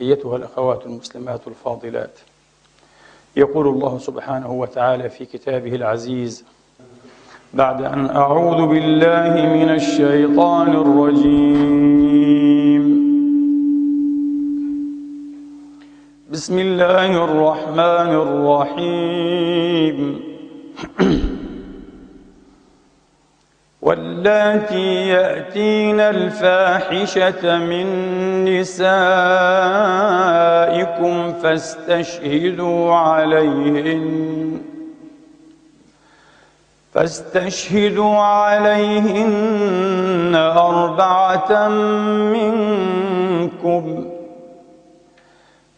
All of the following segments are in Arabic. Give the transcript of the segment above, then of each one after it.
أيتها الأخوات المسلمات الفاضلات. يقول الله سبحانه وتعالى في كتابه العزيز بعد أن أعوذ بالله من الشيطان الرجيم. بسم الله الرحمن الرحيم. واللاتي يأتين الفاحشة من نسائكم فاستشهدوا عليهن فاستشهدوا عليهن أربعة منكم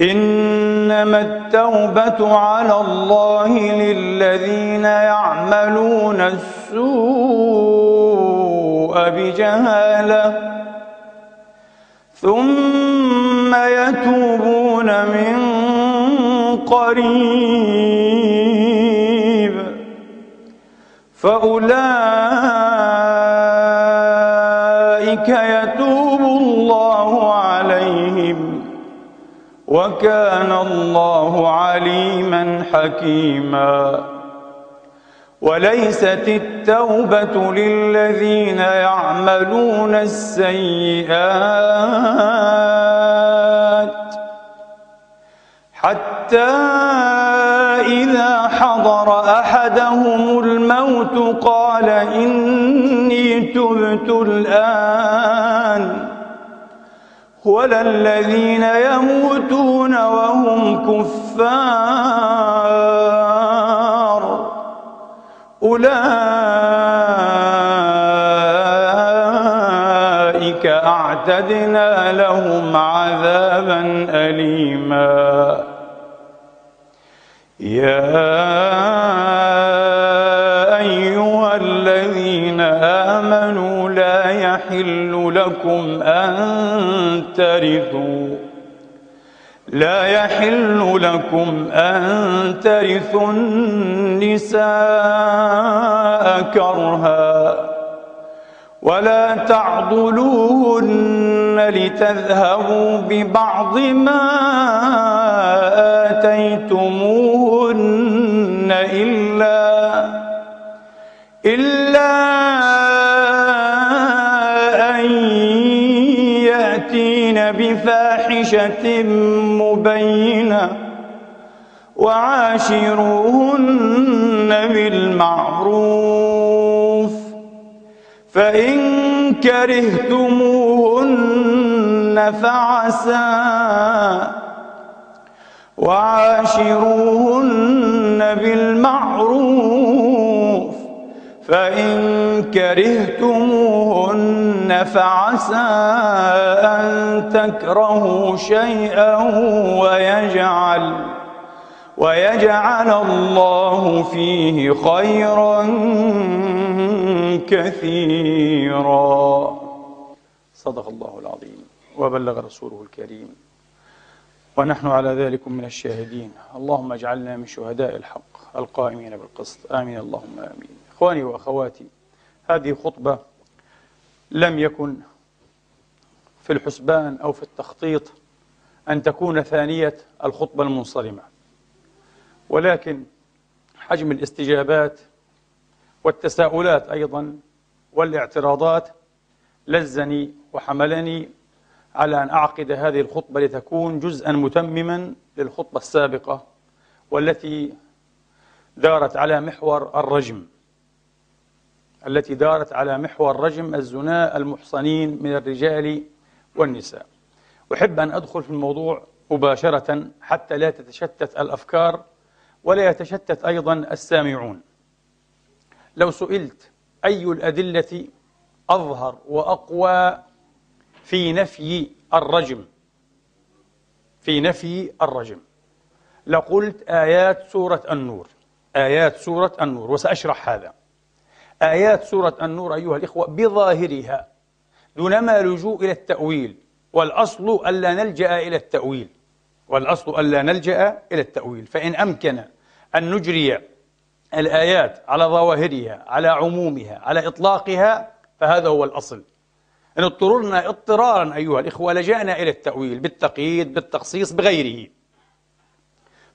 إنما التوبة على الله للذين يعملون السوء بجهالة ثم يتوبون من قريب. فأولئك يتوب وكان الله عليما حكيما. وليست التوبة للذين يعملون السيئات حتى إذا حضر أحدهم الموت قال إني تبت الآن. ولا الذين يموتون وهم كفار. أولئك أعتدنا لهم عذابا أليما. يا يحل لكم أن ترثوا. لا يحل لكم أن ترثوا النساء كرها ولا تعضلوهن لتذهبوا ببعض ما بفاحشة مبينة وعاشروهن بالمعروف فإن كرهتموهن فعسى وعاشروهن بالمعروف فإن كرهتموهن فعسى أن تكرهوا شيئا ويجعل ويجعل الله فيه خيرا كثيرا. صدق الله العظيم. وبلغ رسوله الكريم. ونحن على ذلك من الشاهدين. اللهم اجعلنا من شهداء الحق القائمين بالقسط. آمين. اللهم آمين. إخواني وأخواتي هذه خطبة لم يكن في الحسبان أو في التخطيط أن تكون ثانية الخطبة المنصرمة. ولكن حجم الاستجابات والتساؤلات أيضا والاعتراضات لزني وحملني على أن أعقد هذه الخطبة لتكون جزءا متمما للخطبة السابقة والتي دارت على محور الرجم. التي دارت على محور رجم الزناء المحصنين من الرجال والنساء. أحب أن أدخل في الموضوع مباشرة حتى لا تتشتت الأفكار ولا يتشتت أيضا السامعون. لو سئلت أي الأدلة أظهر وأقوى في نفي الرجم في نفي الرجم لقلت آيات سورة النور آيات سورة النور وسأشرح هذا. آيات سورة النور أيها الإخوة بظاهرها دون ما لجوء إلى التأويل والأصل ألا نلجأ إلى التأويل والأصل ألا نلجأ إلى التأويل. فإن أمكن أن نجري الآيات على ظواهرها على عمومها على إطلاقها فهذا هو الأصل. إن اضطررنا اضطرارا أيها الإخوة لجأنا إلى التأويل بالتقييد بالتخصيص بغيره.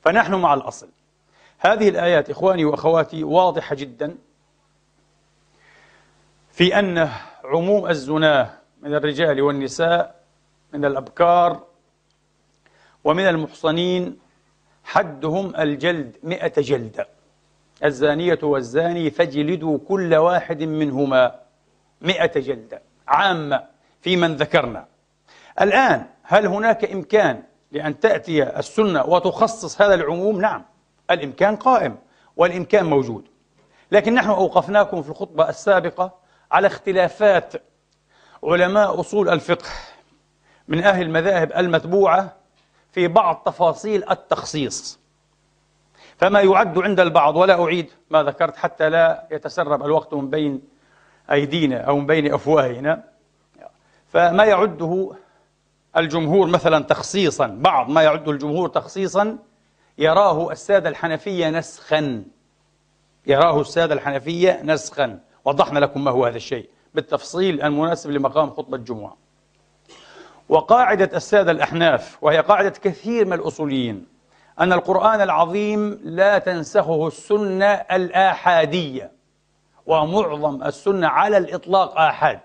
فنحن مع الأصل. هذه الآيات إخواني وأخواتي واضحة جدا. في أن عموم الزناه من الرجال والنساء من الأبكار ومن المحصنين حدهم الجلد مئة جلدة. الزانية والزاني فاجلدوا كل واحد منهما مئة جلدة عامة في من ذكرنا. الآن هل هناك إمكان لأن تأتي السنة وتخصص هذا العموم؟ نعم الإمكان قائم والإمكان موجود. لكن نحن أوقفناكم في الخطبة السابقة على اختلافات علماء أصول الفقه من أهل المذاهب المتبوعة في بعض تفاصيل التخصيص. فما يعد عند البعض ولا أعيد ما ذكرت حتى لا يتسرب الوقت من بين أيدينا أو من بين أفواهنا. فما يعده الجمهور مثلا تخصيصا بعض ما يعده الجمهور تخصيصا يراه السادة الحنفية نسخا. يراه السادة الحنفية نسخا. وضحنا لكم ما هو هذا الشيء. بالتفصيل المناسب لمقام خطبة الجمعة. وقاعدة السادة الأحناف وهي قاعدة كثير من الأصوليين أن القرآن العظيم لا تنسخه السنة الآحادية ومعظم السنة على الإطلاق آحاد.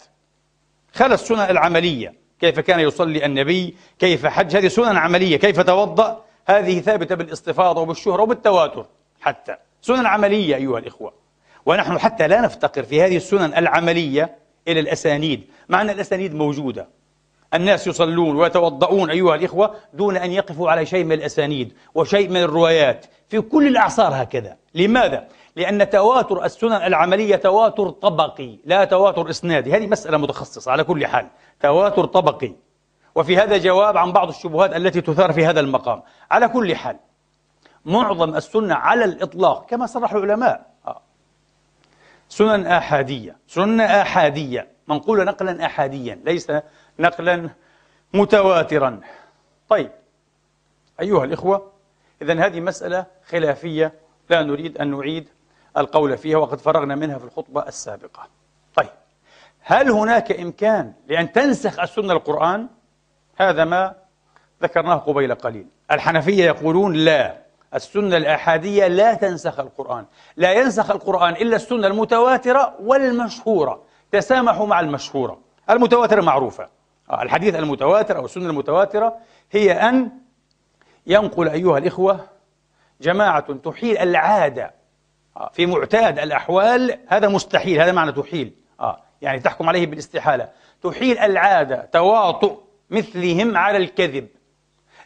خلى السنن العملية كيف كان يصلي النبي كيف حج هذه سنن عملية كيف توضأ هذه ثابتة بالإستفاضة وبالشهرة وبالتواتر حتى. سنن عملية أيها الإخوة. ونحن حتى لا نفتقر في هذه السنن العملية إلى الأسانيد مع أن الأسانيد موجودة. الناس يصلون ويتوضؤون أيها الإخوة دون أن يقفوا على شيء من الأسانيد وشيء من الروايات. في كل الأعصار هكذا. لماذا؟ لأن تواتر السنن العملية تواتر طبقي لا تواتر إسنادي. هذه مسألة متخصصة على كل حال. تواتر طبقي. وفي هذا جواب عن بعض الشبهات التي تثار في هذا المقام. على كل حال معظم السنة على الإطلاق كما صرح العلماء. سنن آحادية. سنة آحادية. منقولة نقلا آحاديا ليس نقلا متواترا. طيب. أيها الإخوة إذا هذه مسألة خلافية. لا نريد أن نعيد القول فيها وقد فرغنا منها في الخطبة السابقة. طيب. هل هناك إمكان لأن تنسخ السنة القرآن؟ هذا ما ذكرناه قبيل قليل. الحنفية يقولون لا. السنة الآحادية لا تنسخ القرآن. لا ينسخ القرآن إلا السنة المتواترة والمشهورة. تسامحوا مع المشهورة. المتواترة معروفة. آه، الحديث المتواتر أو السنة المتواترة هي أن ينقل أيها الإخوة جماعة تحيل العادة. آه، في معتاد الأحوال هذا مستحيل هذا معنى تحيل. آه يعني تحكم عليه بالاستحالة. تحيل العادة تواطؤ مثلهم على الكذب.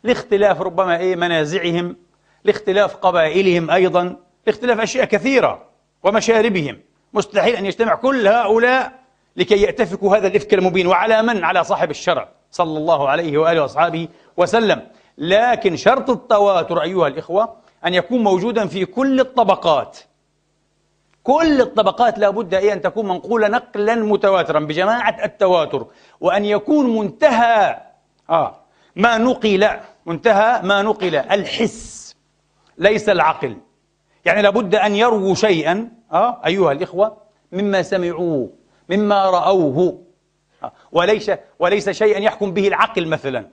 لاختلاف ربما إيه منازعهم. لاختلاف قبائلهم أيضا لاختلاف أشياء كثيرة ومشاربهم. مستحيل أن يجتمع كل هؤلاء لكي يأتفكوا هذا الإفك المبين وعلى من؟ على صاحب الشرع صلى الله عليه وآله وأصحابه وسلم. لكن شرط التواتر أيها الإخوة أن يكون موجودا في كل الطبقات. كل الطبقات لابد أن تكون منقولة نقلا متواترا بجماعة التواتر. وأن يكون منتهى آه ما نقل منتهى ما نقل الحس. ليس العقل. يعني لابد أن يرووا شيئا آه أيها الإخوة مما سمعوه مما رأوه آه وليس وليس شيئا يحكم به العقل مثلا.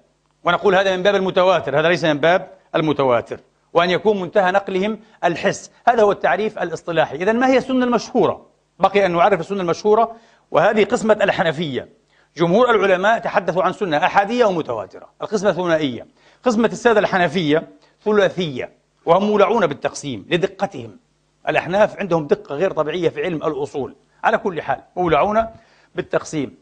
ونقول هذا من باب المتواتر هذا ليس من باب المتواتر. وأن يكون منتهى نقلهم الحس. هذا هو التعريف الإصطلاحي. إذا ما هي السنة المشهورة؟ بقي أن نعرف السنة المشهورة. وهذه قسمة الحنفية. جمهور العلماء تحدثوا عن سنة أحادية ومتواترة. القسمة ثنائية قسمة السادة الحنفية ثلاثية. وهم مولعون بالتقسيم لدقتهم. الأحناف عندهم دقة غير طبيعية في علم الأصول. على كل حال مولعون بالتقسيم.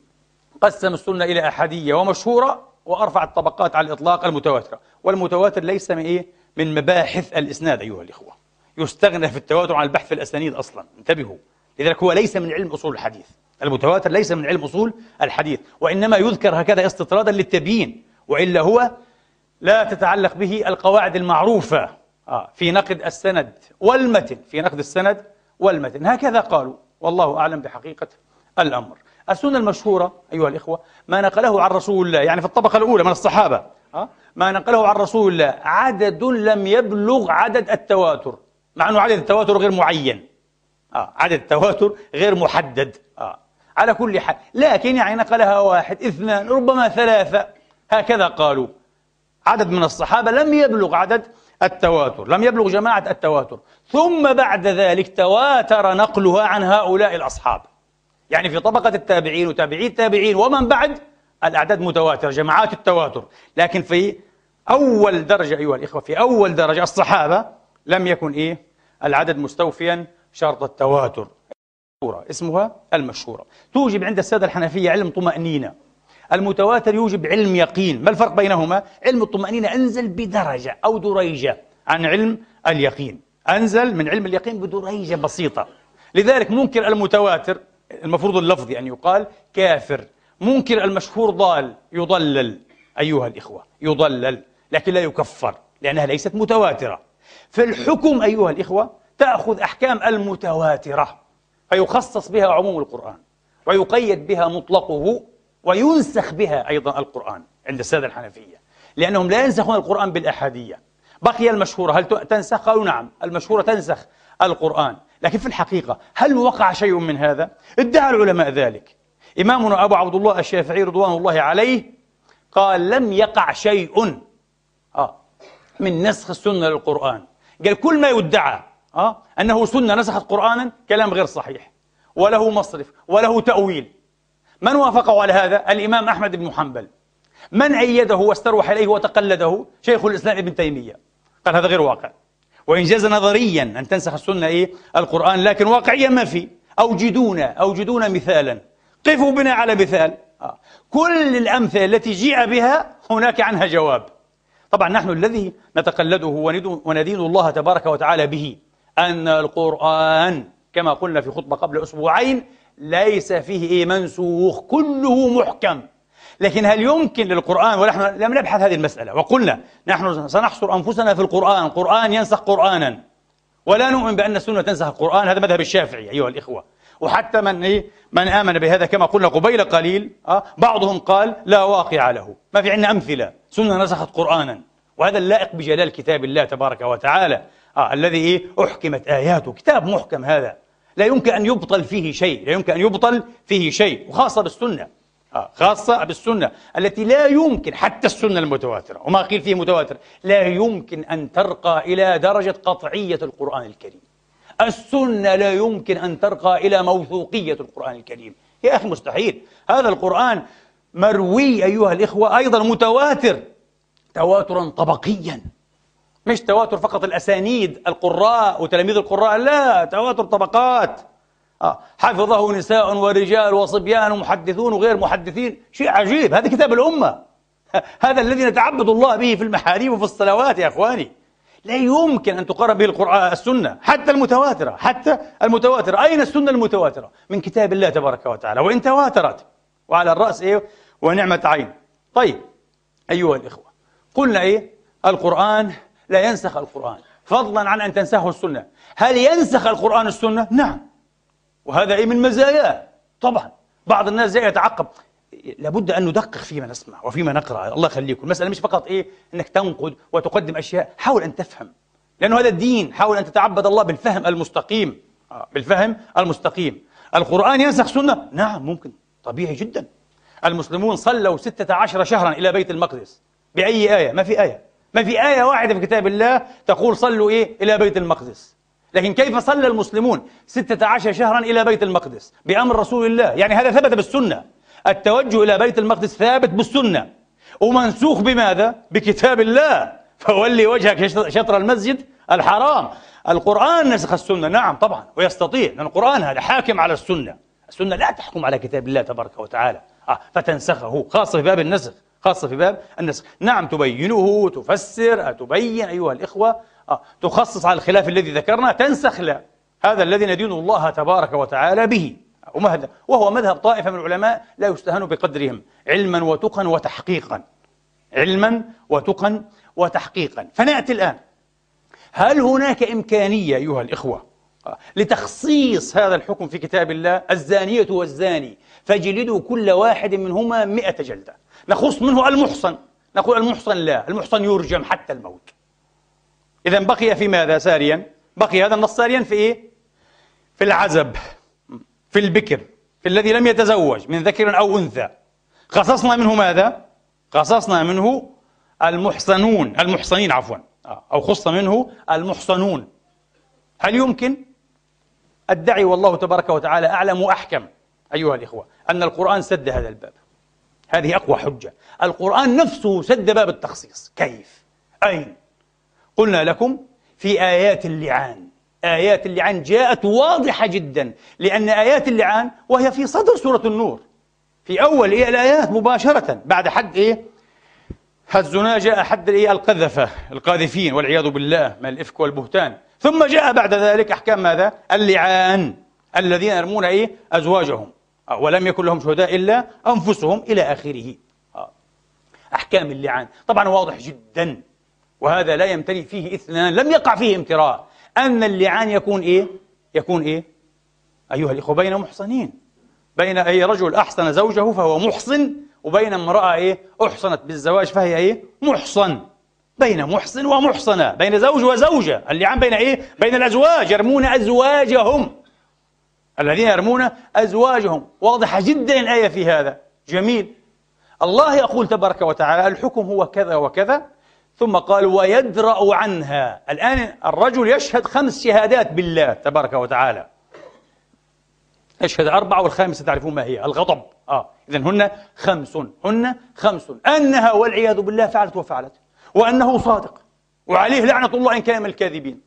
قسم السنة إلى أحادية ومشهورة وأرفع الطبقات على الإطلاق المتواترة. والمتواتر ليس من إيه؟ من مباحث الإسناد أيها الإخوة. يستغنى في التواتر عن البحث في الأسانيد أصلا. انتبهوا. لذلك هو ليس من علم أصول الحديث. المتواتر ليس من علم أصول الحديث. وإنما يذكر هكذا استطرادا للتبيين. وإلا هو لا تتعلق به القواعد المعروفة. آه في نقد السند والمتن في نقد السند والمتن. هكذا قالوا والله أعلم بحقيقة الأمر. السنة المشهورة أيها الإخوة ما نقله عن رسول الله يعني في الطبقة الأولى من الصحابة آه ما نقله عن رسول الله عدد لم يبلغ عدد التواتر مع أنه عدد التواتر غير معين آه عدد التواتر غير محدد آه على كل حال. لكن يعني نقلها واحد اثنان ربما ثلاثة هكذا قالوا. عدد من الصحابة لم يبلغ عدد التواتر. لم يبلغ جماعة التواتر. ثم بعد ذلك تواتر نقلها عن هؤلاء الأصحاب. يعني في طبقة التابعين وتابعي التابعين ومن بعد الأعداد متواترة جماعات التواتر. لكن في أول درجة أيها الإخوة في أول درجة الصحابة لم يكن إيه؟ العدد مستوفيا شرط التواتر. اسمها المشهورة. توجب عند السادة الحنفية علم طمأنينة. المتواتر يوجب علم يقين. ما الفرق بينهما؟ علم الطمأنينة أنزل بدرجة أو دريجة عن علم اليقين. أنزل من علم اليقين بدريجة بسيطة. لذلك منكر المتواتر المفروض اللفظي أن يقال كافر. منكر المشهور ضال يضلل أيها الإخوة يضلل لكن لا يكفر لأنها ليست متواترة. في الحكم أيها الإخوة تأخذ أحكام المتواترة فيخصص بها عموم القرآن ويقيد بها مطلقه وينسخ بها أيضا القرآن عند السادة الحنفية لأنهم لا ينسخون القرآن بالأحادية. بقي المشهورة هل تنسخ؟ قالوا نعم المشهورة تنسخ القرآن. لكن في الحقيقة هل وقع شيء من هذا؟ ادعى العلماء ذلك. إمامنا أبو عبد الله الشافعي رضوان الله عليه قال لم يقع شيء. آه من نسخ السنة للقرآن. قال كل ما يدعى آه أنه سنة نسخت قرآنا كلام غير صحيح وله مصرف وله تأويل. من وافقه على هذا؟ الإمام أحمد بن حنبل من أيده واستروح إليه وتقلده؟ شيخ الإسلام ابن تيمية قال هذا غير واقع وإن جاز نظريا أن تنسخ السنة إيه؟ القرآن لكن واقعيا ما في أوجدونا أوجدونا مثالا قفوا بنا على مثال آه. كل الأمثلة التي جيء بها هناك عنها جواب طبعا نحن الذي نتقلده وندين الله تبارك وتعالى به أن القرآن كما قلنا في خطبة قبل أسبوعين ليس فيه إيه منسوخ كله محكم. لكن هل يمكن للقرآن ونحن لم نبحث هذه المسألة وقلنا نحن سنحصر أنفسنا في القرآن قرآن ينسخ قرآنا. ولا نؤمن بأن السنة تنسخ القرآن هذا مذهب الشافعي أيها الإخوة. وحتى من إيه؟ من آمن بهذا كما قلنا قبيل قليل أه بعضهم قال لا واقع له. ما في عندنا أمثلة. سنة نسخت قرآنا. وهذا اللائق بجلال كتاب الله تبارك وتعالى آه الذي إيه؟ أحكمت آياته. كتاب محكم هذا. لا يمكن أن يبطل فيه شيء لا يمكن أن يبطل فيه شيء وخاصة بالسنة. آه خاصة بالسنة التي لا يمكن حتى السنة المتواترة وما قيل فيه متواتر لا يمكن أن ترقى إلى درجة قطعية القرآن الكريم. السنة لا يمكن أن ترقى إلى موثوقية القرآن الكريم. يا أخي مستحيل. هذا القرآن مروي أيها الإخوة أيضا متواتر تواترا طبقيا. مش تواتر فقط الأسانيد القراء وتلاميذ القراء لا تواتر طبقات. آه. حفظه نساء ورجال وصبيان ومحدثون وغير محدثين. شيء عجيب هذا كتاب الأمة. هذا الذي نتعبد الله به في المحاريب وفي الصلوات يا أخواني. لا يمكن أن تقرب به القرآن السنة حتى المتواترة حتى المتواترة. أين السنة المتواترة؟ من كتاب الله تبارك وتعالى. وإن تواترت وعلى الرأس إيه؟ ونعمة عين. طيب أيها الإخوة قلنا إيه؟ القرآن لا ينسخ القرآن. فضلا عن أن تنسخه السنة. هل ينسخ القرآن السنة؟ نعم. وهذا إيه من مزاياه. طبعا. بعض الناس زي يتعقب. لابد أن ندقق فيما نسمع وفيما نقرأ. الله يخليكم. المسألة مش فقط إيه؟ أنك تنقد وتقدم أشياء. حاول أن تفهم. لأنه هذا الدين. حاول أن تتعبد الله بالفهم المستقيم. آه، بالفهم المستقيم. القرآن ينسخ سنة؟ نعم ممكن. طبيعي جدا. المسلمون صلوا ستة عشر شهرا إلى بيت المقدس. بأي آية؟ ما في آية. ما في آية واحدة في كتاب الله تقول صلوا إيه؟ إلى بيت المقدس. لكن كيف صلى المسلمون ستة عشر شهرا إلى بيت المقدس؟ بأمر رسول الله. يعني هذا ثبت بالسنة. التوجه إلى بيت المقدس ثابت بالسنة. ومنسوخ بماذا؟ بكتاب الله. فولي وجهك شطر المسجد الحرام. القرآن نسخ السنة. نعم طبعا. ويستطيع. لأن القرآن هذا حاكم على السنة. السنة لا تحكم على كتاب الله تبارك وتعالى. آه فتنسخه خاصة في باب النسخ. خاصة في باب النسخ. نعم تبينه تفسر تبين أيها الإخوة. آه تخصص على الخلاف الذي ذكرنا تنسخ لا هذا الذي ندين الله تبارك وتعالى به. ومهذا وهو مذهب طائفة من العلماء لا يستهان بقدرهم علما وتقا وتحقيقا. علما وتقا وتحقيقا. فنأتي الآن. هل هناك إمكانية أيها الإخوة لتخصيص هذا الحكم في كتاب الله الزانية والزاني؟ فجلدوا كل واحد منهما مئة جلدة. نخص منه المحصن. نقول المحصن لا المحصن يرجم حتى الموت. إذا بقي في ماذا ساريا؟ بقي هذا النص ساريا في إيه؟ في العزب في البكر في الذي لم يتزوج من ذكر أو أنثى. قصصنا منه ماذا؟ قصصنا منه المحصنون المحصنين عفوا. أو خص منه المحصنون. هل يمكن؟ أدعي والله تبارك وتعالى أعلم وأحكم أيها الإخوة أن القرآن سد هذا الباب. هذه أقوى حجة. القرآن نفسه سد باب التخصيص. كيف؟ أين؟ قلنا لكم في آيات اللعان. آيات اللعان جاءت واضحة جدا لأن آيات اللعان وهي في صدر سورة النور. في أول إيه الآيات؟ مباشرة. بعد حد إيه؟ الزنا جاء حد إيه؟ القذفة القاذفين والعياذ بالله من الإفك والبهتان. ثم جاء بعد ذلك أحكام ماذا؟ اللعان. الذين يرمون إيه؟ أزواجهم. ولم يكن لهم شهداء إلا أنفسهم إلى آخره. أحكام اللعان. طبعا واضح جدا. وهذا لا يمتلئ فيه إثنان لم يقع فيه امتراء. أن اللعان يكون إيه؟ يكون إيه؟ أيها الإخوة بين محصنين. بين أي رجل أحسن زوجه فهو محصن وبين امرأة إيه؟ أحصنت بالزواج فهي إيه؟ محصن. بين محصن ومحصنة. بين زوج وزوجة. اللعان بين إيه؟ بين الأزواج. يرمون أزواجهم. الذين يرمون أزواجهم. واضحة جدا الآية في هذا. جميل. الله يقول تبارك وتعالى الحكم هو كذا وكذا. ثم قال ويدرأ عنها. الآن الرجل يشهد خمس شهادات بالله تبارك وتعالى. يشهد أربعة والخامسة تعرفون ما هي. الغضب. آه. إذا هن خمس. هن خمس. أنها والعياذ بالله فعلت وفعلت. وأنه صادق. وعليه لعنة الله إن كان من الكاذبين.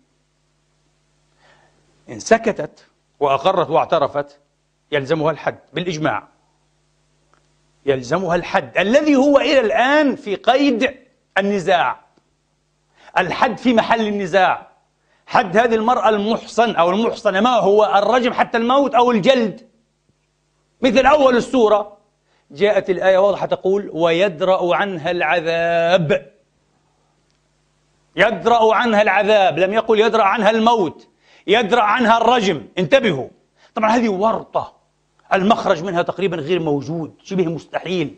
إن سكتت وأقرت واعترفت يلزمها الحد بالإجماع. يلزمها الحد الذي هو إلى الآن في قيد النزاع. الحد في محل النزاع. حد هذه المرأة المحصن أو المحصنة ما هو الرجم حتى الموت أو الجلد. مثل أول السورة جاءت الآية واضحة تقول ويدرأ عنها العذاب. يدرأ عنها العذاب. لم يقل يدرأ عنها الموت. يدرأ عنها الرجم. انتبهوا. طبعا هذه ورطة. المخرج منها تقريبا غير موجود. شبه مستحيل.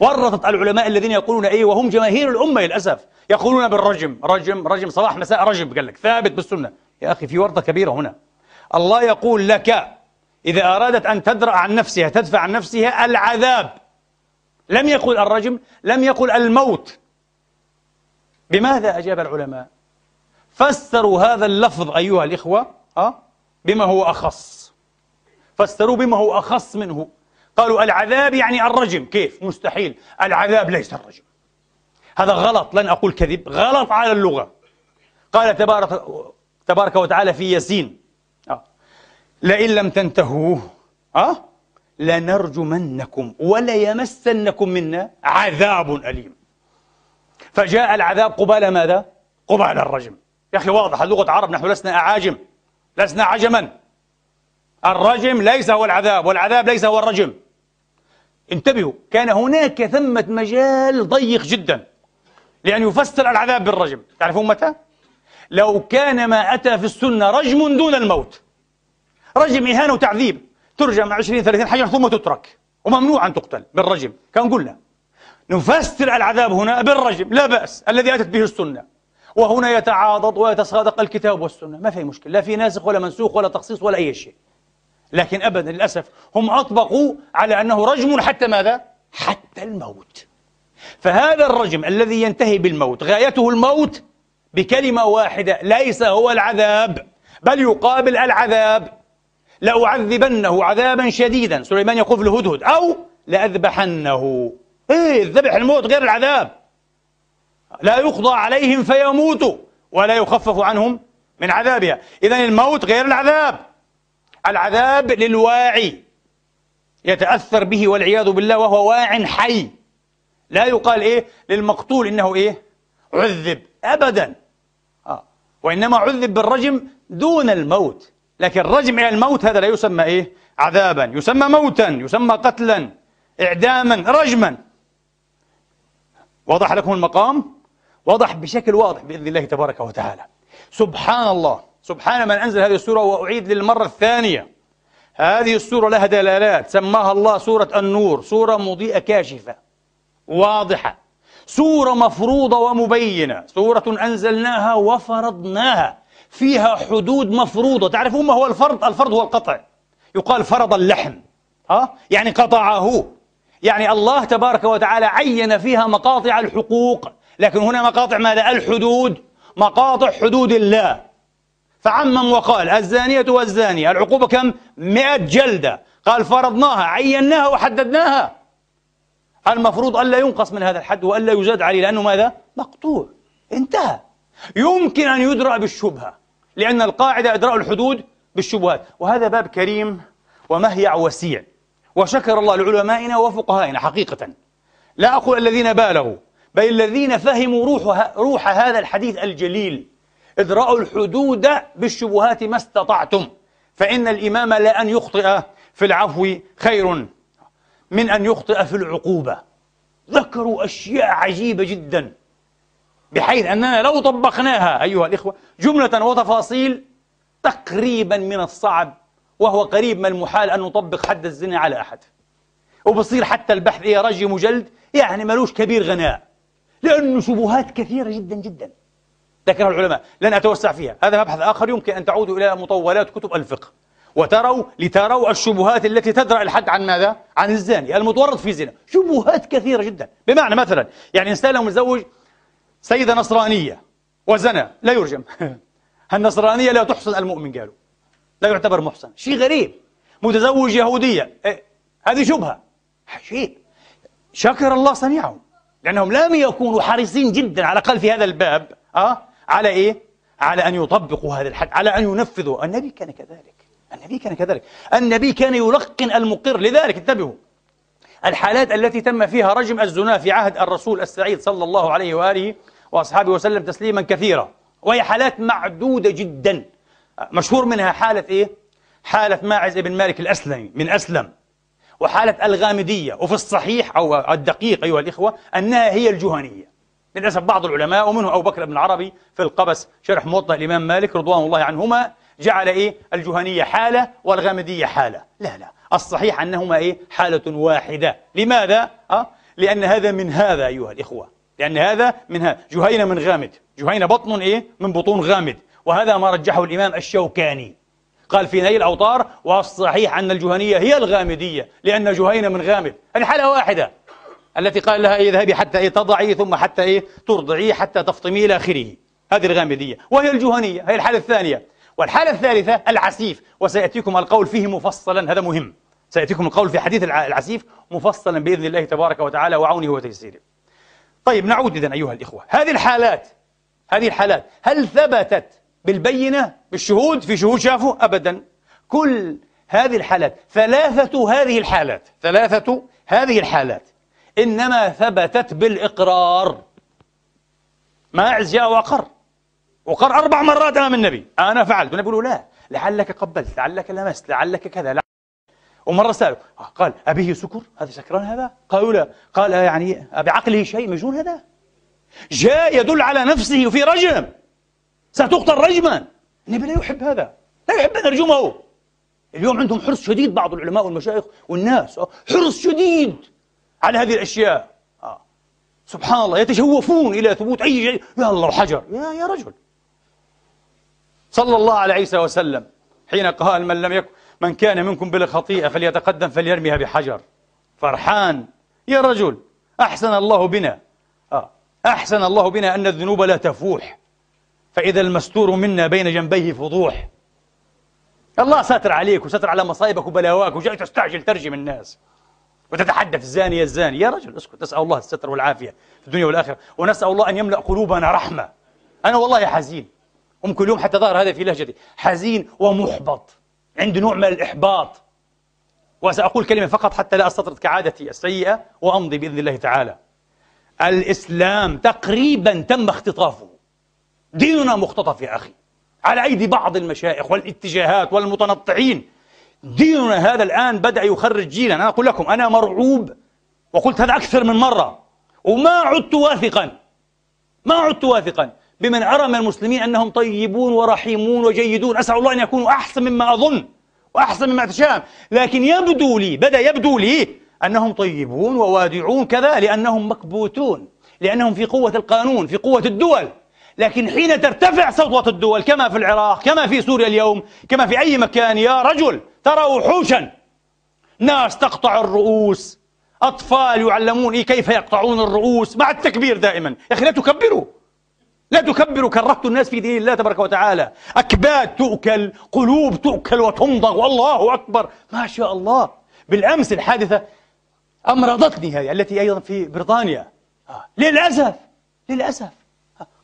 ورطت العلماء الذين يقولون إيه وهم جماهير الأمة للأسف. يقولون بالرجم. رجم رجم صباح مساء رجم قال لك. ثابت بالسنة. يا أخي في ورطة كبيرة هنا. الله يقول لك إذا أرادت أن تدرا عن نفسها تدفع عن نفسها العذاب. لم يقل الرجم لم يقل الموت. بماذا أجاب العلماء؟ فسروا هذا اللفظ أيها الإخوة أه؟ بما هو أخص فسروا بما هو أخص منه قالوا العذاب يعني الرجم كيف مستحيل العذاب ليس الرجم هذا غلط لن أقول كذب غلط على اللغة قال تبارك تبارك وتعالى في ياسين آه. لئن لم تنتهوا أه؟ لنرجمنكم وليمسنكم منا عذاب أليم فجاء العذاب قبال ماذا؟ قبال الرجم يا أخي واضح لغة عرب نحن لسنا أعاجم لسنا عجما. الرجم ليس هو العذاب والعذاب ليس هو الرجم. انتبهوا كان هناك ثمة مجال ضيق جدا لأن يفسر العذاب بالرجم. تعرفون متى؟ لو كان ما أتى في السنة رجم دون الموت. رجم إهانة وتعذيب. ترجم 20 30 حجر ثم تترك. وممنوع أن تقتل بالرجم كان قلنا. نفسر العذاب هنا بالرجم لا بأس الذي أتت به السنة. وهنا يتعاضد ويتصادق الكتاب والسنة. ما في مشكلة. لا في ناسخ ولا منسوخ ولا تخصيص ولا أي شيء. لكن أبدا للأسف هم أطبقوا على أنه رجم حتى ماذا؟ حتى الموت. فهذا الرجم الذي ينتهي بالموت غايته الموت بكلمة واحدة ليس هو العذاب بل يقابل العذاب. لأعذبنه عذابا شديدا. سليمان يقول في الهدهد أو لأذبحنه. إيه الذبح الموت غير العذاب. لا يقضى عليهم فيموتوا ولا يخفف عنهم من عذابها. إذا الموت غير العذاب. العذاب للواعي. يتأثر به والعياذ بالله وهو واع حي. لا يقال إيه؟ للمقتول إنه إيه؟ عذب. أبدا. آه. وإنما عذب بالرجم دون الموت. لكن الرجم إلى الموت هذا لا يسمى إيه؟ عذابا. يسمى موتا. يسمى قتلا. إعداما. رجما. وضح لكم المقام؟ وضح بشكل واضح بإذن الله تبارك وتعالى. سبحان الله سبحان من أنزل هذه السورة وأعيد للمرة الثانية. هذه السورة لها دلالات. سماها الله سورة النور. سورة مضيئة كاشفة. واضحة. سورة مفروضة ومبينة. سورة أنزلناها وفرضناها. فيها حدود مفروضة. تعرفون ما هو الفرض؟ الفرض هو القطع. يقال فرض اللحم. ها؟ يعني قطعه. يعني الله تبارك وتعالى عين فيها مقاطع الحقوق. لكن هنا مقاطع ماذا؟ الحدود. مقاطع حدود الله. فعمم وقال الزانية والزاني العقوبة كم؟ مئة جلدة. قال فرضناها عيناها وحددناها. المفروض ألا ينقص من هذا الحد وألا يزاد عليه لأنه ماذا؟ مقطوع. انتهى. يمكن أن يدرأ بالشبهة لأن القاعدة إدراء الحدود بالشبهات. وهذا باب كريم ومهيع وسيع. وشكر الله لعلمائنا وفقهائنا حقيقة. لا أقول الذين بالغوا. بل الذين فهموا روح, روح هذا الحديث الجليل إدراء الحدود بالشبهات ما استطعتم فإن الإمام لا أن يخطئ في العفو خير من أن يخطئ في العقوبة. ذكروا أشياء عجيبة جدا بحيث أننا لو طبقناها أيها الإخوة جملة وتفاصيل تقريبا من الصعب وهو قريب من المحال أن نطبق حد الزنا على أحد. وبصير حتى البحث إيه رجم جلد يعني ملوش كبير غناء. لأنه شبهات كثيرة جدا جدا. ذكرها العلماء لن أتوسع فيها. هذا مبحث آخر يمكن أن تعودوا إلى مطولات كتب الفقه. وتروا لتروا الشبهات التي تدرأ الحد عن ماذا؟ عن الزاني المتورط في زنا شبهات كثيرة جدا. بمعنى مثلا يعني إنسان لو متزوج سيدة نصرانية وزنى لا يرجم. النصرانية لا تحسن المؤمن قالوا. لا يعتبر محسن شيء غريب. متزوج يهودية إيه؟ هذه شبهة. عجيب شكر الله صنيعهم لأنهم لم يكونوا حريصين جدا على الأقل في هذا الباب أه؟ على إيه؟ على أن يطبقوا هذا الحد على أن ينفذوا النبي كان كذلك النبي كان كذلك النبي كان يلقن المقر لذلك انتبهوا الحالات التي تم فيها رجم الزنا في عهد الرسول السعيد صلى الله عليه وآله وأصحابه وسلم تسليما كثيرا وهي حالات معدودة جدا مشهور منها حالة إيه؟ حالة ماعز بن مالك الأسلمي من أسلم وحالة الغامدية وفي الصحيح أو الدقيق أيها الإخوة أنها هي الجهنية. للأسف بعض العلماء ومنه أبو بكر بن العربي في القبس شرح موطأ الإمام مالك رضوان الله عنهما جعل إيه؟ الجهنية حالة والغامدية حالة. لا لا. الصحيح أنهما إيه؟ حالة واحدة. لماذا؟ أه؟ لأن هذا من هذا أيها الإخوة. لأن هذا من هذا جهينة من غامد. جهينة بطن إيه؟ من بطون غامد. وهذا ما رجحه الإمام الشوكاني. قال في نيل الأوطار والصحيح أن الجهنية هي الغامدية لأن جهينة من غامد. هذه حالة واحدة التي قال لها إيه اذهبي حتى إيه تضعي ثم حتى إيه ترضعي حتى تفطمي إلى آخره. هذه الغامدية. وهي الجهنية هي الحالة الثانية. والحالة الثالثة العسيف. وسيأتيكم القول فيه مفصلا هذا مهم. سيأتيكم القول في حديث العسيف مفصلا بإذن الله تبارك وتعالى وعونه وتيسيره. طيب نعود إذن أيها الإخوة. هذه الحالات هذه الحالات هل ثبتت بالبينة بالشهود في شهود شافوا أبدا. كل هذه الحالات ثلاثة هذه الحالات ثلاثة هذه الحالات إنما ثبتت بالإقرار. ماعز جاء وأقر وقر أربع مرات أمام النبي. أنا فعلت. والنبي يقول لا. لعلك قبلت لعلك لمست لعلك كذا لعلك ومرة سأله قال أبيه سكر؟ هذا سكران هذا؟ قالوا لا. قال يعني بعقله شيء مجنون هذا؟ جاء يدل على نفسه وفي رجم. ستقتل رجما. النبي لا يحب هذا. لا يحب أن يرجمه. اليوم عندهم حرص شديد بعض العلماء والمشايخ والناس. حرص شديد على هذه الأشياء. آه. سبحان الله يتشوفون إلى ثبوت أي شيء. يا الله حجر. يا يا رجل. صلى الله على عيسى وسلم حين قال من لم يكن من كان منكم بلا خطيئة فليتقدم فليرميها بحجر. فرحان. يا رجل أحسن الله بنا. آه. أحسن الله بنا أن الذنوب لا تفوح. فإذا المستور منا بين جنبيه فضوح. الله ساتر عليك وستر على مصايبك وبلاواك وجاي تستعجل ترجم الناس. وتتحدث الزاني الزاني. يا رجل اسكت. نسأل الله الستر والعافية في الدنيا والآخرة. ونسأل الله أن يملأ قلوبنا رحمة. أنا والله حزين. أم كل يوم حتى ظهر هذا في لهجتي. حزين ومحبط. عندي نوع من الإحباط. وسأقول كلمة فقط حتى لا أستطرد كعادتي السيئة وأمضي بإذن الله تعالى. الإسلام تقريبا تم اختطافه. ديننا مختطف يا أخي. على أيدي بعض المشايخ والاتجاهات والمتنطعين. ديننا هذا الآن بدأ يخرج جيلا. أنا أقول لكم أنا مرعوب. وقلت هذا أكثر من مرة. وما عدت واثقا. ما عدت واثقا. بمن أرى من المسلمين أنهم طيبون ورحيمون وجيدون. أسأل الله أن يكونوا أحسن مما أظن وأحسن مما أتشام لكن يبدو لي بدأ يبدو لي أنهم طيبون ووادعون. كذا؟ لأنهم مكبوتون. لأنهم في قوة القانون في قوة الدول. لكن حين ترتفع سطوة الدول كما في العراق كما في سوريا اليوم كما في أي مكان يا رجل ترى وحوشا. ناس تقطع الرؤوس. أطفال يعلمون كيف يقطعون الرؤوس مع التكبير دائما. يا أخي لا تكبروا. لا تكبروا. كرهت الناس في دين الله تبارك وتعالى. أكباد تؤكل قلوب تؤكل وتمضغ والله أكبر. ما شاء الله. بالأمس الحادثة أمرضتني هذه التي أيضا في بريطانيا. آه. للأسف للأسف.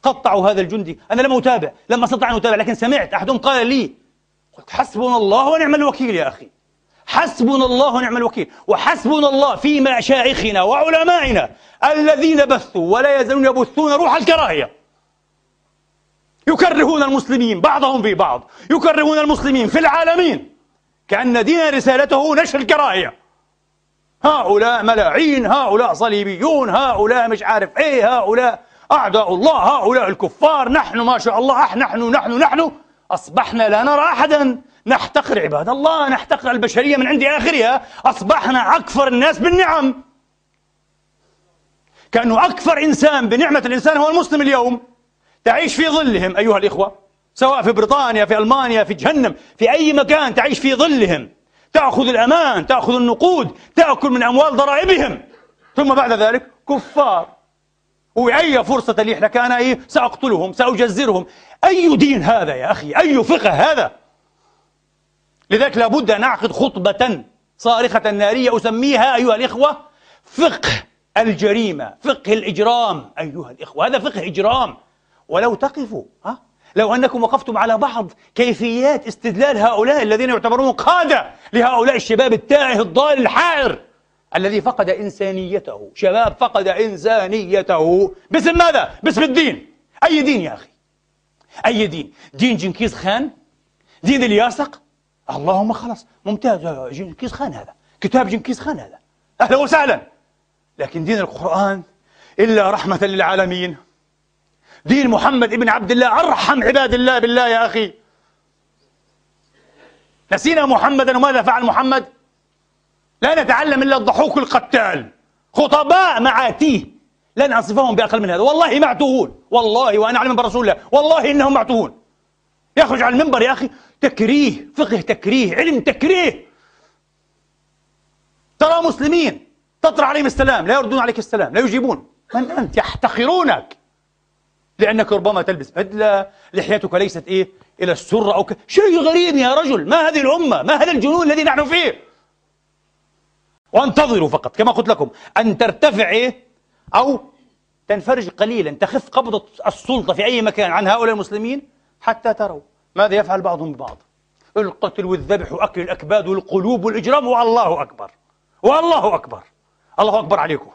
قطعوا هذا الجندي. أنا لم أتابع لم أستطع أن أتابع لكن سمعت. أحدهم قال لي قلت حسبنا الله ونعم الوكيل يا أخي. حسبنا الله ونعم الوكيل. وحسبنا الله في مشايخنا وعلمائنا الذين بثوا ولا يزالون يبثون روح الكراهية. يكرهون المسلمين بعضهم في بعض. يكرهون المسلمين في العالمين. كأن دين رسالته نشر الكراهية. هؤلاء ملاعين هؤلاء صليبيون هؤلاء مش عارف إيه هؤلاء أعداء الله هؤلاء الكفار نحن ما شاء الله نحن نحن نحن أصبحنا لا نرى أحدا. نحتقر عباد الله نحتقر البشرية من عند آخرها. أصبحنا أكفر الناس بالنعم. كأنه أكفر إنسان بنعمة الإنسان هو المسلم اليوم. تعيش في ظلهم أيها الإخوة سواء في بريطانيا في ألمانيا في جهنم في أي مكان تعيش في ظلهم. تأخذ الأمان تأخذ النقود تأكل من أموال ضرائبهم. ثم بعد ذلك كفار. وأي فرصة لي لك أنا إيه؟ سأقتلهم سأجزرهم. أي دين هذا يا أخي؟ أي فقه هذا؟ لذلك لابد أن أعقد خطبة صارخة نارية أسميها أيها الإخوة فقه الجريمة فقه الإجرام. أيها الإخوة هذا فقه إجرام. ولو تقفوا ها؟ لو أنكم وقفتم على بعض كيفيات استدلال هؤلاء الذين يعتبرون قادة لهؤلاء الشباب التائه الضال الحائر. الذي فقد إنسانيته شباب فقد إنسانيته باسم ماذا؟ باسم الدين أي دين يا أخي؟ أي دين؟ دين جنكيز خان؟ دين الياسق؟ اللهم خلاص ممتاز جنكيز خان هذا كتاب جنكيز خان هذا أهلا وسهلا لكن دين القرآن إلا رحمة للعالمين دين محمد ابن عبد الله أرحم عباد الله بالله يا أخي نسينا محمدا وماذا فعل محمد؟ لا نتعلم إلا الضحوك القتال. خطباء معاتيه. لن أصفهم بأقل من هذا. والله معتوهون. والله وأنا أعلم برسول الله. والله إنهم معتوهون. يخرج على المنبر يا أخي. تكريه. فقه تكريه. علم تكريه. ترى مسلمين تطرح عليهم السلام. لا يردون عليك السلام. لا يجيبون. من أنت؟ يحتقرونك. لأنك ربما تلبس بدلة. لحيتك ليست إيه؟ إلى السرة أو ك... شيء غريب يا رجل. ما هذه الأمة؟ ما هذا الجنون الذي نحن فيه؟ وانتظروا فقط كما قلت لكم أن ترتفع إيه؟ أو تنفرج قليلا تخف قبضة السلطة في أي مكان عن هؤلاء المسلمين حتى تروا ماذا يفعل بعضهم ببعض. القتل والذبح وأكل الأكباد والقلوب والإجرام والله أكبر والله أكبر الله أكبر عليكم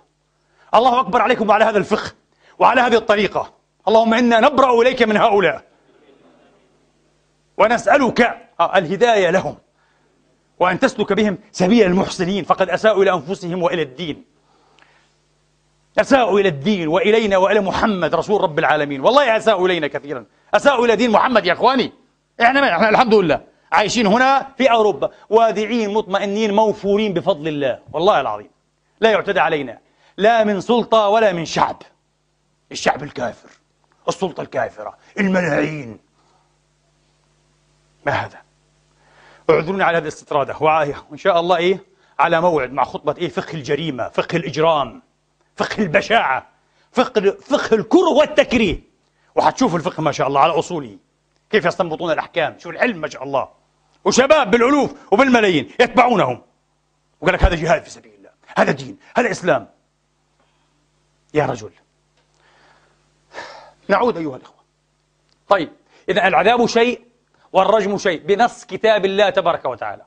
الله أكبر عليكم وعلى هذا الفقه وعلى هذه الطريقة. اللهم إنا نبرأ إليك من هؤلاء. ونسألك الهداية لهم. وأن تسلك بهم سبيل المحسنين فقد أساءوا إلى أنفسهم وإلى الدين. أساءوا إلى الدين وإلينا وإلى محمد رسول رب العالمين. والله أساءوا إلينا كثيرا. أساءوا إلى دين محمد يا إخواني. إحنا, إحنا الحمد لله. عايشين هنا في أوروبا. واذعين مطمئنين موفورين بفضل الله. والله العظيم. لا يعتدى علينا. لا من سلطة ولا من شعب. الشعب الكافر. السلطة الكافرة. الملايين. ما هذا؟ اعذروني على هذه الاستطرادة. وإن شاء الله إيه على موعد مع خطبة إيه فقه الجريمة فقه الإجرام فقه البشاعة فقه فقه الكره والتكريه. وحتشوفوا الفقه ما شاء الله على أصوله. كيف يستنبطون الأحكام. شوف العلم ما شاء الله. وشباب بالألوف وبالملايين يتبعونهم. وقال لك هذا جهاد في سبيل الله. هذا دين. هذا إسلام. يا رجل. نعود أيها الإخوة. طيب إذا العذاب شيء والرجم شيء بنص كتاب الله تبارك وتعالى.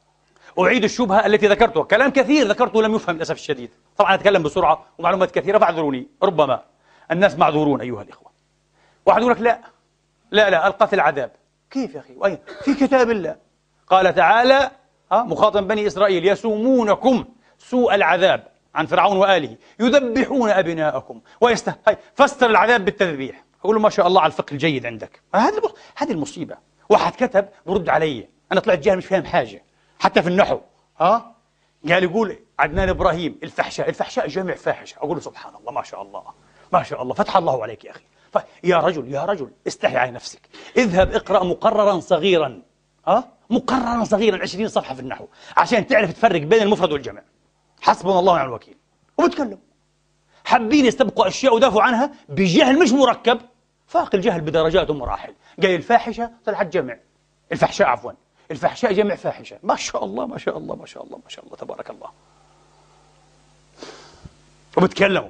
أعيد الشبهة التي ذكرتها. كلام كثير ذكرته لم يفهم للأسف الشديد. طبعا أتكلم بسرعة ومعلومات كثيرة فاعذروني. ربما الناس معذورون أيها الإخوة. واحد يقول لك لا لا لا القتل عذاب كيف يا أخي؟ وأين في كتاب الله. قال تعالى مخاطب بني إسرائيل يسومونكم سوء العذاب عن فرعون وآله يذبحون أبناءكم ويست فسر العذاب بالتذبيح. أقول ما شاء الله على الفقه الجيد عندك. هذه هذه المصيبة. واحد كتب برد علي. أنا طلعت جاهل مش فاهم حاجة. حتى في النحو. ها؟ قال يقول عدنان إبراهيم الفحشاء الفحشاء جمع فاحشة. أقول له سبحان الله ما شاء الله ما شاء الله. فتح الله عليك يا أخي. يا رجل يا رجل استحي على نفسك. اذهب اقرأ مقررا صغيرا. ها؟ مقررا صغيرا 20 صفحة في النحو. عشان تعرف تفرق بين المفرد والجمع حسبنا الله ونعم الوكيل. وبتكلم. حابين يستبقوا أشياء ودافعوا عنها؟ بجهل مش مركب. فاق الجهل بدرجات ومراحل. قال الفاحشة طلعت جمع. الفحشاء عفوا. الفحشاء جمع فاحشة. ما شاء الله ما شاء الله ما شاء الله ما شاء الله تبارك الله. وبتكلموا.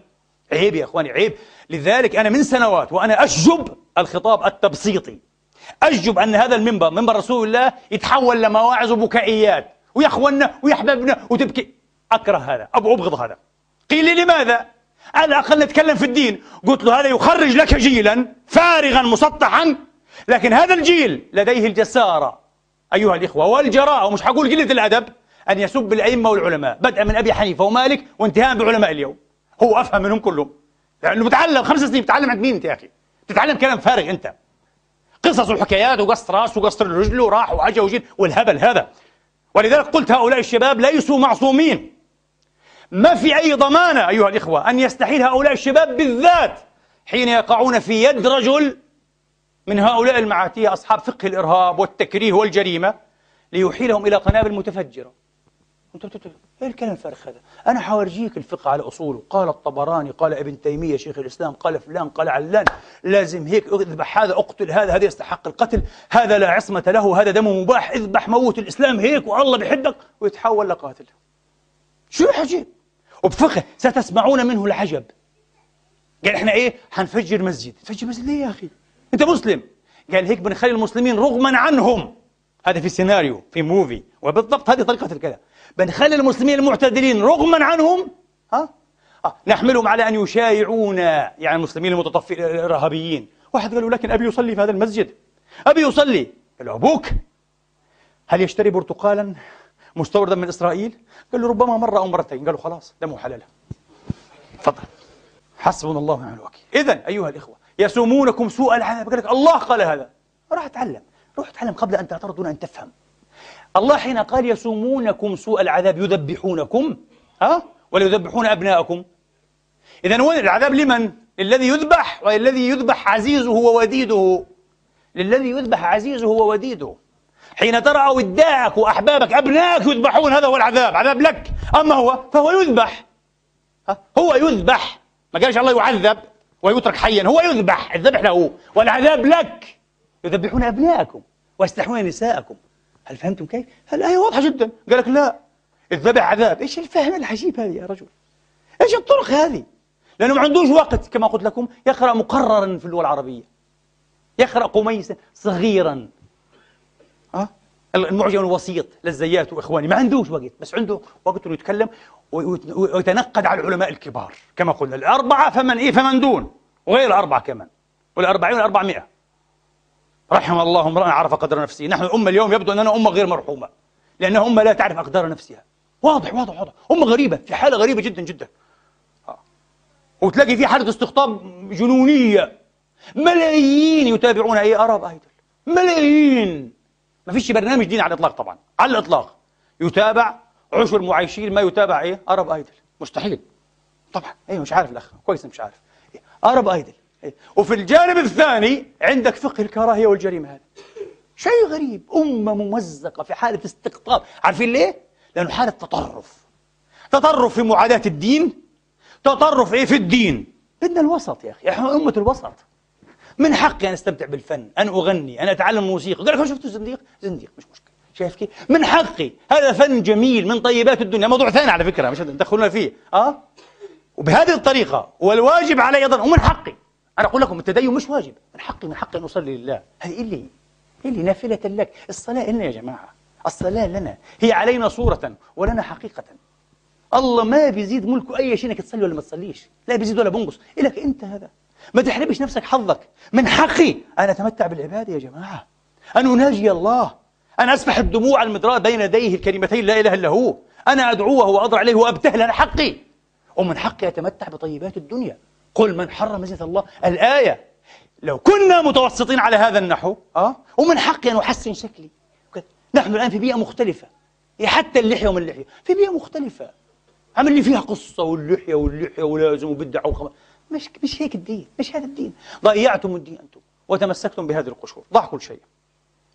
عيب يا إخواني عيب. لذلك أنا من سنوات وأنا أشجب الخطاب التبسيطي. أشجب أن هذا المنبر منبر رسول الله يتحول لمواعظ وبكائيات. ويا اخوانا ويا احبابنا وتبكي. أكره هذا. أبغض هذا. قيل لي لماذا؟ على الاقل نتكلم في الدين. قلت له هذا يخرج لك جيلا فارغا مسطحا. لكن هذا الجيل لديه الجسارة. أيها الإخوة والجراءه ومش حقول قلة الأدب أن يسب الأئمة والعلماء. بدءا من أبي حنيفة ومالك وانتهاء بعلماء اليوم. هو أفهم منهم كلهم. لأنه بتعلم خمس سنين بتعلم عند مين أنت يا أخي؟ بتتعلم كلام فارغ أنت. قصص وحكايات وقص راس وقص رجله وراح وأجا وجد والهبل هذا. ولذلك قلت هؤلاء الشباب ليسوا معصومين. ما في أي ضمانة أيها الإخوة أن يستحيل هؤلاء الشباب بالذات حين يقعون في يد رجل من هؤلاء المعاتية أصحاب فقه الإرهاب والتكريه والجريمة ليحيلهم إلى قنابل متفجرة إيه الكلام الفارغ هذا؟ أنا حورجيك الفقه على أصوله، قال الطبراني، قال ابن تيمية شيخ الإسلام، قال فلان، قال علان، لازم هيك اذبح هذا اقتل هذا، هذا يستحق القتل، هذا لا عصمة له، هذا دمه مباح، اذبح موت الإسلام هيك والله بحبك ويتحول لقاتل. شو عجيب؟ وبفقه ستسمعون منه العجب. قال إحنا إيه؟ حنفجر مسجد، تفجر مسجد ليه يا أخي؟ أنت مسلم. قال هيك بنخلي المسلمين رغما عنهم. هذا في سيناريو في موفي وبالضبط هذه طريقة الكلام بنخلي المسلمين المعتدلين رغما عنهم ها آه. نحملهم على أن يشايعونا يعني المسلمين المتطفلين الإرهابيين واحد قال له لكن أبي يصلي في هذا المسجد أبي يصلي قال له أبوك هل يشتري برتقالا مستوردا من إسرائيل؟ قال له ربما مرة أو مرتين. قال له خلاص دمه حلال. تفضل حسبنا الله ونعم الوكيل. إذا أيها الإخوة يسومونكم سوء العذاب. قال لك الله قال هذا. راح أتعلم. روح أتعلم قبل أن تعترض دون أن تفهم. الله حين قال يسومونكم سوء العذاب يذبحونكم؟ ها؟ ولا يذبحون أبناءكم. إذا وين العذاب؟ لمن؟ للذي يذبح والذي يذبح عزيزه ووديده. للذي يذبح عزيزه ووديده. حين ترى وداعك وأحبابك أبنائك يذبحون هذا هو العذاب عذاب لك. أما هو فهو يذبح؟ هو يذبح. ما قالش الله يعذب ويترك حيا هو يذبح. الذبح له والعذاب لك. يذبحون أبنائكم ويستحون نساءكم. هل فهمتم كيف؟ الآية واضحة جدا؟ قال لك لا. الذبح عذاب. إيش الفهم العجيب هذه يا رجل؟ إيش الطرق هذه؟ لأنه ما عندوش وقت كما قلت لكم. يقرأ مقررا في اللغة العربية. يقرأ قميصا صغيرا؟ المعجم الوسيط للزيات وإخواني ما عندوش وقت بس عنده وقت أنه يتكلم ويتنقد على العلماء الكبار. كما قلنا الأربعة فمن إيه فمن دون؟ وغير الأربعة كمان. والأربعين والأربعمائة. رحم الله امرأ عرف قدر نفسه. نحن الأمة اليوم يبدو أننا أمة غير مرحومة لأنها أمة لا تعرف أقدار نفسها. واضح واضح واضح. أمة غريبة في حالة غريبة جدا جدا. آه. وتلاقي في حالة استقطاب جنونية. ملايين يتابعون أي أرب أيدل ملايين. ما فيش برنامج ديني على الإطلاق طبعا. على الإطلاق. يتابع عشر معايشين ما يتابع إيه؟ أرب أيدل. مستحيل. طبعا. أيوه مش عارف الأخ. كويس مش عارف. أرب أيدل. إيه. وفي الجانب الثاني عندك فقه الكراهية والجريمة هذا شيء غريب. أمة ممزقة في حالة استقطاب. عارفين ليه؟ لأنه حالة تطرف. تطرف في معاداة الدين تطرف إيه؟ في الدين. بدنا الوسط يا أخي. إحنا أمة الوسط. من حقي أن أستمتع بالفن أن أغني أن أتعلم موسيقى. قال لك شفتوا زنديق؟ زنديق مش مشكلة. شايف كيف؟ من حقي. هذا فن جميل من طيبات الدنيا. موضوع ثاني على فكرة مش تدخلنا فيه. أه؟ وبهذه الطريقة والواجب علي أيضا ومن حقي. أنا أقول لكم التدين مش واجب. من حقي من حقي أن أصلي لله. هذه إلي إلي نافلة لك. الصلاة لنا يا جماعة. الصلاة لنا. هي علينا صورة ولنا حقيقة. الله ما بيزيد ملكه أي شيء إنك تصلي ولا ما تصليش. لا بيزيد ولا بنقص إلك أنت هذا. ما تحرمش نفسك حظك. من حقي أن أتمتع بالعبادة يا جماعة. أن أناجي الله. أن أسفح الدموع المدراة بين يديه الكلمتين لا إله إلا هو. أنا أدعوه وأضرع عليه وأبتهل أنا حقي. ومن حقي أتمتع بطيبات الدنيا. قل من حرم زينة الله. الآية. لو كنا متوسطين على هذا النحو أه؟ ومن حقي أن أحسن شكلي. نحن الآن في بيئة مختلفة. حتى اللحية ومن اللحية. في بيئة مختلفة. عمل لي فيها قصة واللحية واللحية ولازم وبدع وخم... مش مش هيك الدين مش هذا الدين. ضيعتم الدين أنتم وتمسكتم بهذه القشور. ضاع كل شيء.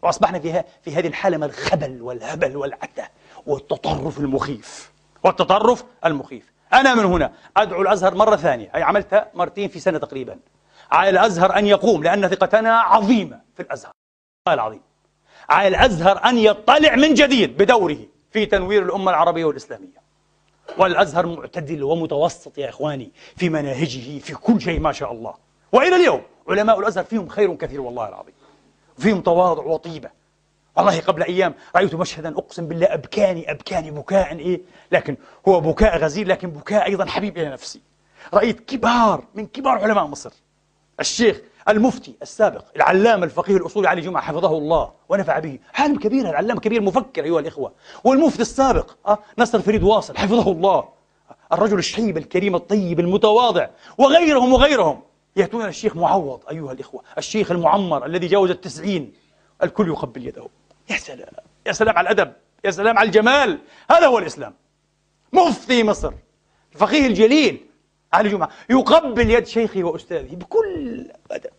وأصبحنا فيها في هذه الحالة من الخبل والهبل والعتة والتطرف المخيف. والتطرف المخيف. أنا من هنا أدعو الأزهر مرة ثانية. أي عملتها مرتين في سنة تقريبا. على الأزهر أن يقوم لأن ثقتنا عظيمة في الأزهر. العظيم. على الأزهر أن يطلع من جديد بدوره في تنوير الأمة العربية والإسلامية. والأزهر معتدل ومتوسط يا إخواني في مناهجه في كل شيء ما شاء الله. وإلى اليوم علماء الأزهر فيهم خير كثير والله العظيم. فيهم تواضع وطيبة. والله قبل أيام رأيت مشهدا أقسم بالله أبكاني أبكاني بكاء إيه؟ لكن هو بكاء غزير لكن بكاء أيضا حبيب إلى نفسي. رأيت كبار من كبار علماء مصر. الشيخ المفتي السابق العلامة الفقيه الأصولي علي جمعة حفظه الله ونفع به. عالم كبير العلامة كبير مفكر أيها الإخوة. والمفتي السابق أه؟ نصر فريد واصل حفظه الله. الرجل الشيب الكريم الطيب المتواضع وغيرهم وغيرهم. يأتون الشيخ معوض أيها الإخوة الشيخ المعمر الذي جاوز التسعين. الكل يقبل يده. يا سلام يا سلام على الأدب يا سلام على الجمال. هذا هو الإسلام. مفتي مصر الفقيه الجليل. علي جمعة. يقبل يد شيخه وأستاذه بكل أدب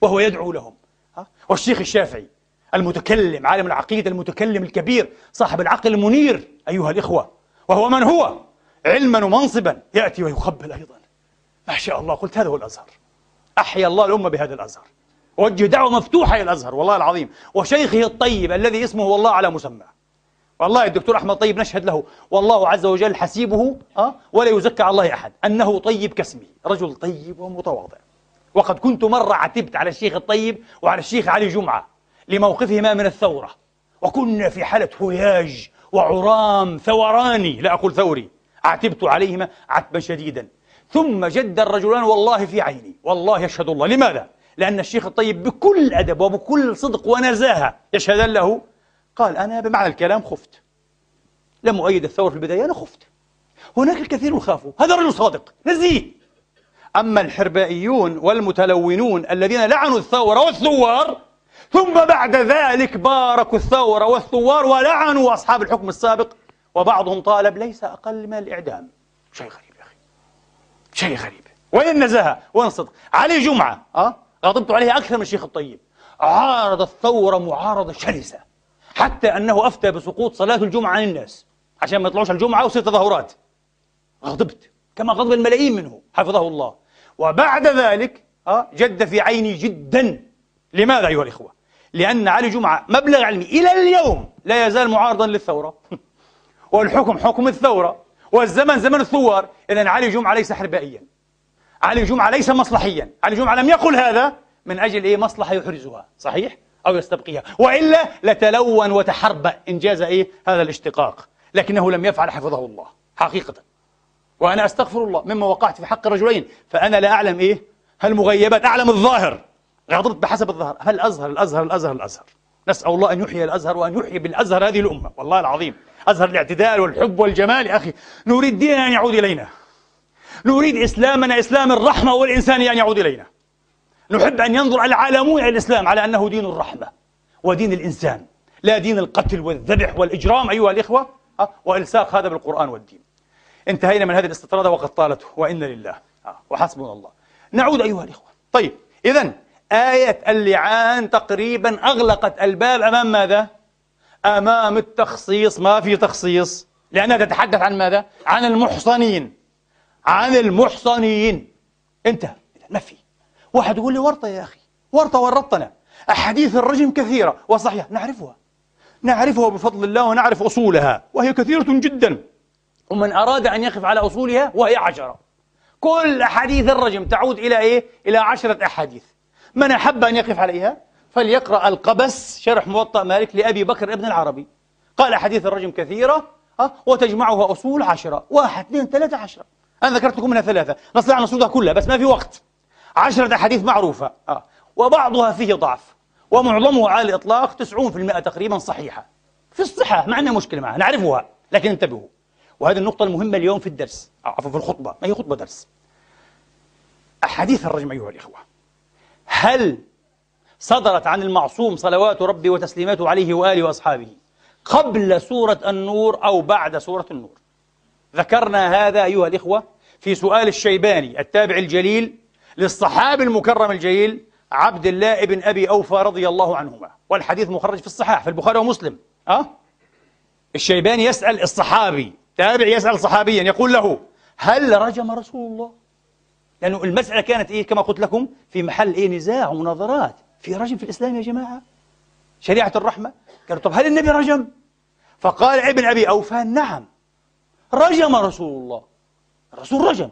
وهو يدعو لهم. ها؟ والشيخ الشافعي المتكلم عالم العقيدة المتكلم الكبير صاحب العقل المنير أيها الإخوة. وهو من هو؟ علما ومنصبا يأتي ويقبل أيضا. ما شاء الله قلت هذا هو الأزهر. أحيا الله الأمة بهذا الأزهر. وجه دعوة مفتوحة إلى الأزهر والله العظيم. وشيخه الطيب الذي اسمه والله على مسمى. والله الدكتور أحمد طيب نشهد له. والله عز وجل حسيبه أه؟ ولا يزكى على الله أحد. أنه طيب كاسمه رجل طيب ومتواضع. وقد كنت مرة عتبت على الشيخ الطيب وعلى الشيخ علي جمعة لموقفهما من الثورة. وكنا في حالة هياج وعرام ثوراني لا أقول ثوري. عتبت عليهما عتبا شديدا. ثم جد الرجلان والله في عيني. والله يشهد الله. لماذا؟ لأن الشيخ الطيب بكل أدب وبكل صدق ونزاهة يشهدان له قال أنا بمعنى الكلام خفت. لم أؤيد الثورة في البداية أنا خفت. هناك الكثير خافوا. هذا رجل صادق نزيه. أما الحربائيون والمتلونون الذين لعنوا الثورة والثوار ثم بعد ذلك باركوا الثورة والثوار ولعنوا أصحاب الحكم السابق وبعضهم طالب ليس أقل من الإعدام. شيء غريب يا أخي. شيء غريب. وين النزاهة وين الصدق علي جمعة أه؟ غضبت عليه أكثر من الشيخ الطيب. عارض الثورة معارضة شرسة. حتى أنه أفتى بسقوط صلاة الجمعة عن الناس. عشان ما يطلعوش الجمعة ويصير تظاهرات. غضبت. كما غضب الملايين منه. حفظه الله. وبعد ذلك آه، جد في عيني جدا. لماذا أيها الإخوة؟ لأن علي جمعة مبلغ علمي. إلى اليوم لا يزال معارضا للثورة. والحكم حكم الثورة. والزمن زمن الثوار. إذا علي جمعة ليس حربائيا. علي جمعة ليس مصلحيا. علي جمعة لم يقل هذا من أجل إيه؟ مصلحة يحرزها. صحيح؟ أو يستبقيها. وإلا لتلون وتحربأ إنجاز إيه؟ هذا الاشتقاق. لكنه لم يفعل حفظه الله. حقيقة. وأنا أستغفر الله. مما وقعت في حق رجلين. فأنا لا أعلم إيه؟ هالمغيبات أعلم الظاهر. غضبت بحسب الظاهر. هل الأزهر الأزهر الأزهر الأزهر؟ نسأل الله أن يحيي الأزهر وأن يحيي بالأزهر هذه الأمة. والله العظيم. أزهر الاعتدال والحب والجمال. يا أخي نريد ديننا أن يعود إلينا. نريد إسلامنا إسلام الرحمة والإنسانية أن يعود إلينا. نحب أن ينظر العالمون إلى الإسلام على أنه دين الرحمة ودين الإنسان لا دين القتل والذبح والإجرام أيها الإخوة وإلساق هذا بالقرآن والدين. انتهينا من هذه الاستطرادة وقد طالت وإن لله. وحسبنا الله. نعود أيها الإخوة. طيب إذا آية اللعان تقريبا أغلقت الباب أمام ماذا؟ أمام التخصيص. ما في تخصيص؟ لأنها تتحدث عن ماذا؟ عن المحصنين. عن المحصنين. انتهى. ما في؟ واحد يقول لي ورطة يا أخي ورطة ورطنا أحاديث الرجم كثيرة وصحيح نعرفها. نعرفها بفضل الله ونعرف أصولها وهي كثيرة جدا. ومن أراد أن يقف على أصولها وهي عشرة. كل أحاديث الرجم تعود إلى إيه؟ إلى عشرة أحاديث. من أحب أن يقف عليها؟ فليقرأ القبس شرح موطأ مالك لأبي بكر ابن العربي. قال أحاديث الرجم كثيرة وتجمعها أصول عشرة. واحد اثنين ثلاثة عشرة. أنا ذكرت لكم منها ثلاثة. نستطيع أن نصودها كلها بس ما في وقت. عشرة أحاديث معروفة. آه. وبعضها فيه ضعف. ومعظمه على الإطلاق 90% تقريبا صحيحة. في الصحة ما عندنا مشكلة معها نعرفها لكن انتبهوا. وهذه النقطة المهمة اليوم في الدرس. عفوا في الخطبة. ما هي خطبة درس؟ أحاديث الرجم أيها الإخوة. هل صدرت عن المعصوم صلوات ربي وتسليماته عليه وآله وأصحابه قبل سورة النور أو بعد سورة النور؟ ذكرنا هذا أيها الإخوة في سؤال الشيباني التابع الجليل للصحابي المكرم الجليل عبد الله بن أبي أوفى رضي الله عنهما. والحديث مخرج في الصحاح في البخاري ومسلم. أه؟ الشيباني يسأل الصحابي تابع يسأل صحابيا يقول له هل رجم رسول الله؟ لأنه المسألة كانت إيه كما قلت لكم في محل إيه نزاع ومناظرات. في رجم في الإسلام يا جماعة؟ شريعة الرحمة؟ قالوا طب هل النبي رجم؟ فقال ابن أبي أوفى نعم. رجم رسول الله. الرسول رجم.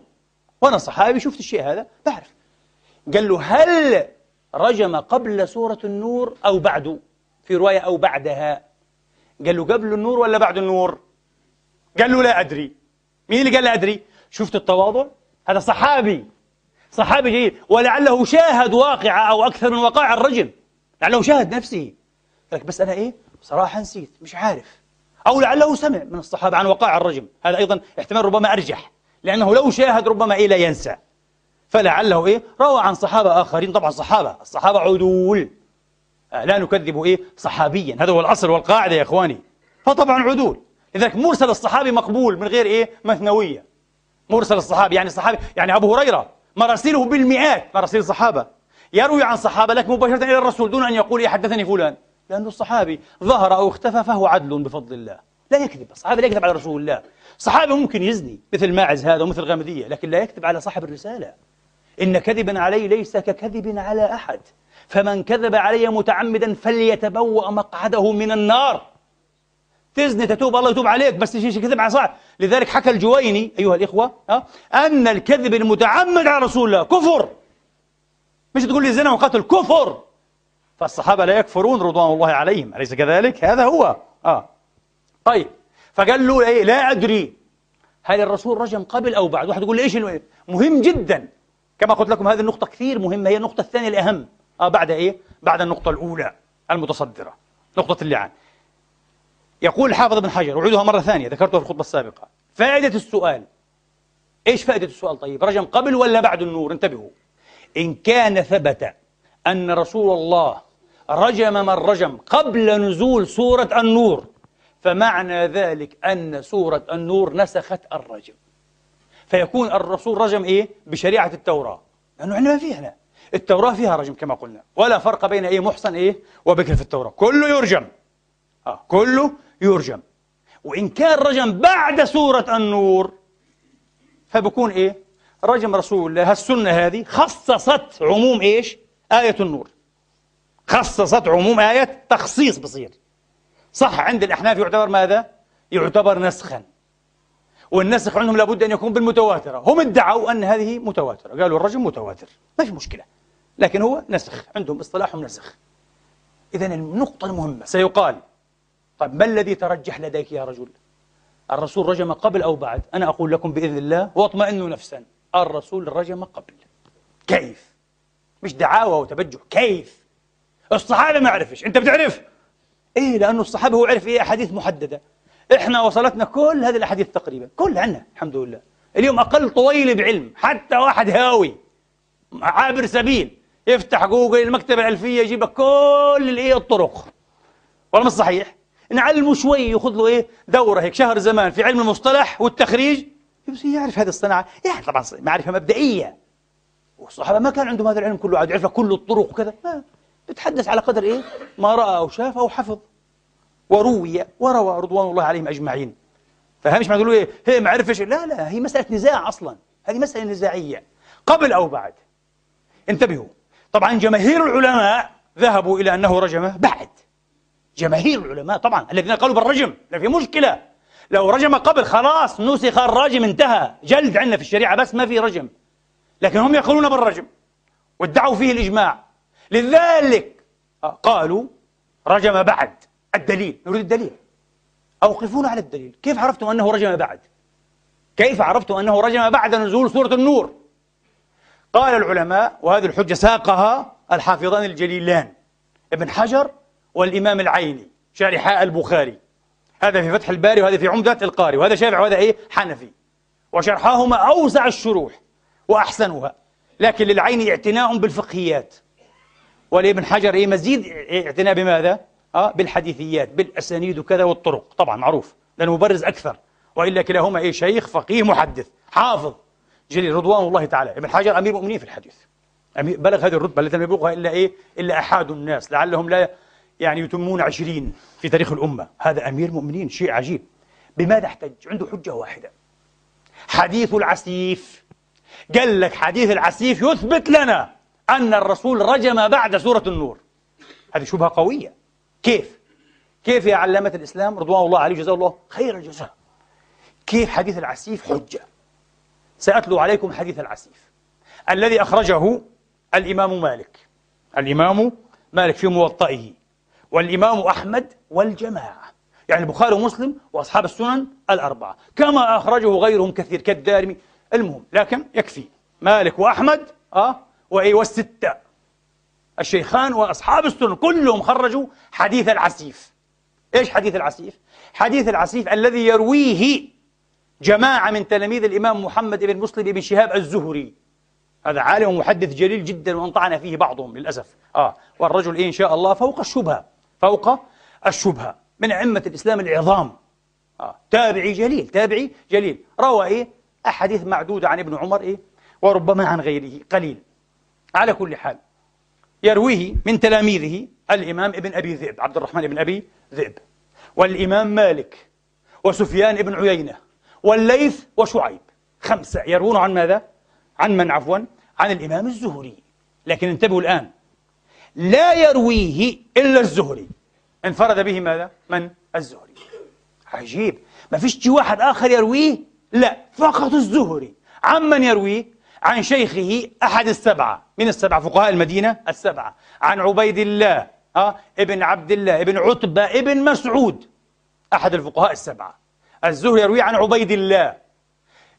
وأنا صحابي شفت الشيء هذا بعرف. قال له هل رجم قبل سورة النور أو بعد؟ في رواية أو بعدها. قال له قبل النور ولا بعد النور؟ قال له لا أدري. مين اللي قال لا أدري؟ شفت التواضع؟ هذا صحابي. صحابي جيد. ولعله شاهد واقعة أو أكثر من وقائع الرجم. لعله شاهد نفسه. لك بس أنا إيه؟ بصراحة نسيت مش عارف. أو لعله سمع من الصحابة عن وقائع الرجم. هذا أيضا احتمال ربما أرجح. لأنه لو شاهد ربما إيه لا ينسى. فلعله إيه؟ روى عن صحابة آخرين. طبعا صحابة. الصحابة عدول. آه، لا نكذب إيه؟ صحابيا. هذا هو الأصل والقاعدة يا إخواني. فطبعا عدول. لذلك مرسل الصحابي مقبول من غير إيه؟ مثنوية. مرسل الصحابي. يعني الصحابي يعني أبو هريرة مراسيله بالمئات مراسيل الصحابة يروي عن صحابة لك مباشرة إلى الرسول دون أن يقول إيه حدثني فلان. لأنه الصحابي ظهر أو اختفى فهو عدل بفضل الله. لا يكذب الصحابي لا يكذب على رسول الله. صحابي ممكن يزني مثل ماعز هذا ومثل غامدية لكن لا يكذب على صاحب الرسالة. إن كذبا علي ليس ككذب على أحد. فمن كذب علي متعمدا فليتبوأ مقعده من النار. تزني تتوب الله يتوب عليك بس شيء كذب على صاحب. لذلك حكى الجويني أيها الإخوة أن الكذب المتعمد على رسول الله كفر. مش تقول لي زنا وقتل كفر. فالصحابة لا يكفرون رضوان الله عليهم أليس كذلك؟ هذا هو. آه. طيب. فقال له إيه؟ لا أدري. هل الرسول رجم قبل أو بعد؟ واحد يقول لي إيش مهم جدا. كما قلت لكم هذه النقطة كثير مهمة. هي النقطة الثانية الأهم. آه بعد إيه؟ بعد النقطة الأولى المتصدرة. نقطة اللعان. يقول الحافظ ابن حجر أعيدها مرة ثانية ذكرتها في الخطبة السابقة. فائدة السؤال. إيش فائدة السؤال؟ طيب رجم قبل ولا بعد النور؟ انتبهوا. إن كان ثبت أن رسول الله رجم من رجم قبل نزول سورة النور فمعنى ذلك أن سورة النور نسخت الرجم. فيكون الرسول رجم إيه؟ بشريعة التوراة. لأنه إحنا ما فيها التوراة فيها رجم كما قلنا. ولا فرق بين إيه؟ محصن إيه؟ وبكر في التوراة. كله يرجم. آه كله يرجم. وإن كان رجم بعد سورة النور فبكون إيه؟ رجم رسول الله. السنة هذه خصصت عموم إيش؟ آية النور. خصصت عموم آية تخصيص بصير. صح عند الأحناف يعتبر ماذا؟ يعتبر نسخا. والنسخ عندهم لابد أن يكون بالمتواترة. هم ادعوا أن هذه متواترة. قالوا الرجم متواتر. ما في مشكلة. لكن هو نسخ. عندهم اصطلاحهم نسخ. إذا النقطة المهمة. سيقال طيب ما الذي ترجح لديك يا رجل؟ الرسول رجم قبل أو بعد؟ أنا أقول لكم بإذن الله واطمئنوا نفسا. الرسول رجم قبل. كيف؟ مش دعاوى وتبجح. كيف؟ الصحابة ما عرفش. أنت بتعرف؟ إيه لأنه الصحابة هو عرف إيه أحاديث محددة. إحنا وصلتنا كل هذه الأحاديث تقريبا كل عنا الحمد لله. اليوم أقل طويل بعلم حتى واحد هاوي عابر سبيل يفتح جوجل المكتبة الألفية يجيب كل الإيه الطرق. ولا مش صحيح؟ نعلمه شوي ياخذ له إيه دورة هيك شهر زمان في علم المصطلح والتخريج بس يعرف هذه الصناعة. يعني طبعا معرفة مبدئية. والصحابة ما كان عندهم هذا العلم كله عاد يعرف كل الطرق وكذا. ما بتحدث على قدر إيه؟ ما رأى أو شاف أو حفظ. وروي وروى رضوان الله عليهم أجمعين. فهمش ما تقولوا إيه؟ هي ما عرفش. لا لا هي مسألة نزاع أصلا. هذه مسألة نزاعية. قبل أو بعد. انتبهوا. طبعا جماهير العلماء ذهبوا إلى أنه رجم بعد. جماهير العلماء طبعا الذين قالوا بالرجم. لا في مشكلة. لو رجم قبل خلاص نسخ الرجم انتهى. جلد عندنا في الشريعة بس ما في رجم. لكن هم يقولون بالرجم. وادعوا فيه الإجماع. لذلك قالوا رجم بعد الدليل. نريد الدليل. أوقفونا على الدليل. كيف عرفتم أنه رجم بعد؟ كيف عرفتم أنه رجم بعد نزول سورة النور؟ قال العلماء وهذه الحجة ساقها الحافظان الجليلان ابن حجر والإمام العيني شارحاء البخاري. هذا في فتح الباري وهذا في عمدة القاري وهذا شافعي وهذا إيه؟ حنفي. وشرحاهما أوسع الشروح وأحسنها لكن للعين اعتناء بالفقهيات. ولابن حجر إيه مزيد اعتناء بماذا؟ آه بالحديثيات بالأسانيد وكذا والطرق. طبعا معروف لأنه مبرز أكثر. وإلا كلاهما إيه شيخ فقيه محدث حافظ جليل رضوان الله تعالى. ابن حجر أمير المؤمنين في الحديث. أمير بلغ هذه الرتبة التي لم يبلغها إلا إيه؟ إلا أحد الناس. لعلهم لا يعني يتمون عشرين في تاريخ الأمة. هذا أمير المؤمنين شيء عجيب. بماذا احتج؟ عنده حجة واحدة. حديث العسيف. قال لك حديث العسيف يثبت لنا. أن الرسول رجم بعد سورة النور. هذه شبهة قوية. كيف؟ كيف يا علامة الإسلام رضوان الله عليه جزاه الله خير الجزاء؟ كيف حديث العسيف حجة؟ سأتلو عليكم حديث العسيف. الذي أخرجه الإمام مالك. الإمام مالك في موطئه. والإمام أحمد والجماعة. يعني البخاري ومسلم وأصحاب السنن الأربعة. كما أخرجه غيرهم كثير كالدارمي. المهم لكن يكفي. مالك وأحمد أه وإيه والستة. الشيخان وأصحاب السنن كلهم خرجوا حديث العسيف. إيش حديث العسيف؟ حديث العسيف الذي يرويه جماعة من تلاميذ الإمام محمد بن مسلم بن شهاب الزهري. هذا عالم ومحدث جليل جدا وانطعن فيه بعضهم للأسف. آه والرجل إيه إن شاء الله فوق الشبهة. فوق الشبهة. من أئمة الإسلام العظام. آه. تابعي جليل تابعي جليل. روى إيه؟ أحاديث معدودة عن ابن عمر إيه؟ وربما عن غيره. قليل. على كل حال يرويه من تلاميذه الإمام ابن أبي ذئب عبد الرحمن بن أبي ذئب والإمام مالك وسفيان بن عيينة والليث وشعيب خمسة يروون عن ماذا؟ عن من عفوا؟ عن الإمام الزهري لكن انتبهوا الآن لا يرويه إلا الزهري انفرد به ماذا؟ من؟ الزهري عجيب ما فيش واحد آخر يرويه لا فقط الزهري عن من يرويه؟ عن شيخه أحد السبعة. من السبعة؟ فقهاء المدينة السبعة. عن عبيد الله أه؟ ابن عبد الله ابن عتبة ابن مسعود أحد الفقهاء السبعة. الزهري يرويه عن عبيد الله.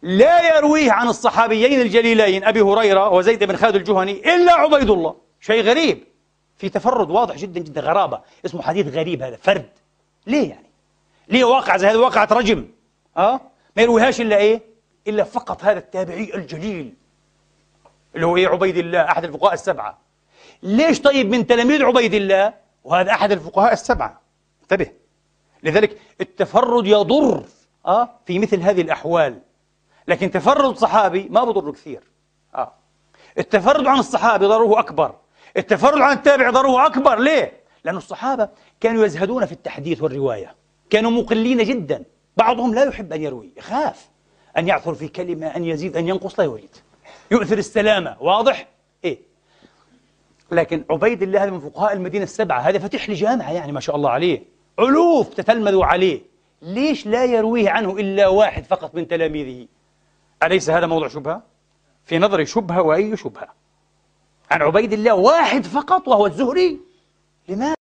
لا يرويه عن الصحابيين الجليلين أبي هريرة وزيد بن خالد الجهني إلا عبيد الله. شيء غريب. في تفرد واضح جدا جدا غرابة. اسمه حديث غريب هذا فرد. ليه يعني؟ ليه واقع زي هذا واقعة رجم. آه؟ ما يرويهاش إلا إيه؟ إلا فقط هذا التابعي الجليل. اللي هو إيه عبيد الله أحد الفقهاء السبعة. ليش طيب من تلاميذ عبيد الله؟ وهذا أحد الفقهاء السبعة. انتبه. لذلك التفرد يضر آه في مثل هذه الأحوال. لكن تفرد صحابي ما بضر كثير. آه. التفرد عن الصحابي ضرره أكبر. التفرد عن التابع ضرره أكبر. ليه؟ لأن الصحابة كانوا يزهدون في التحديث والرواية. كانوا مقلين جدا. بعضهم لا يحب أن يروي يخاف أن يعثر في كلمة أن يزيد أن ينقص لا يريد. يؤثر السلامة واضح؟ إيه. لكن عبيد الله هذا من فقهاء المدينة السبعة هذا فتح لي جامعة يعني ما شاء الله عليه. ألوف تتلمذوا عليه. ليش لا يرويه عنه إلا واحد فقط من تلاميذه؟ أليس هذا موضوع شبهة؟ في نظري شبهة وأي شبهة. عن عبيد الله واحد فقط وهو الزهري؟ لماذا؟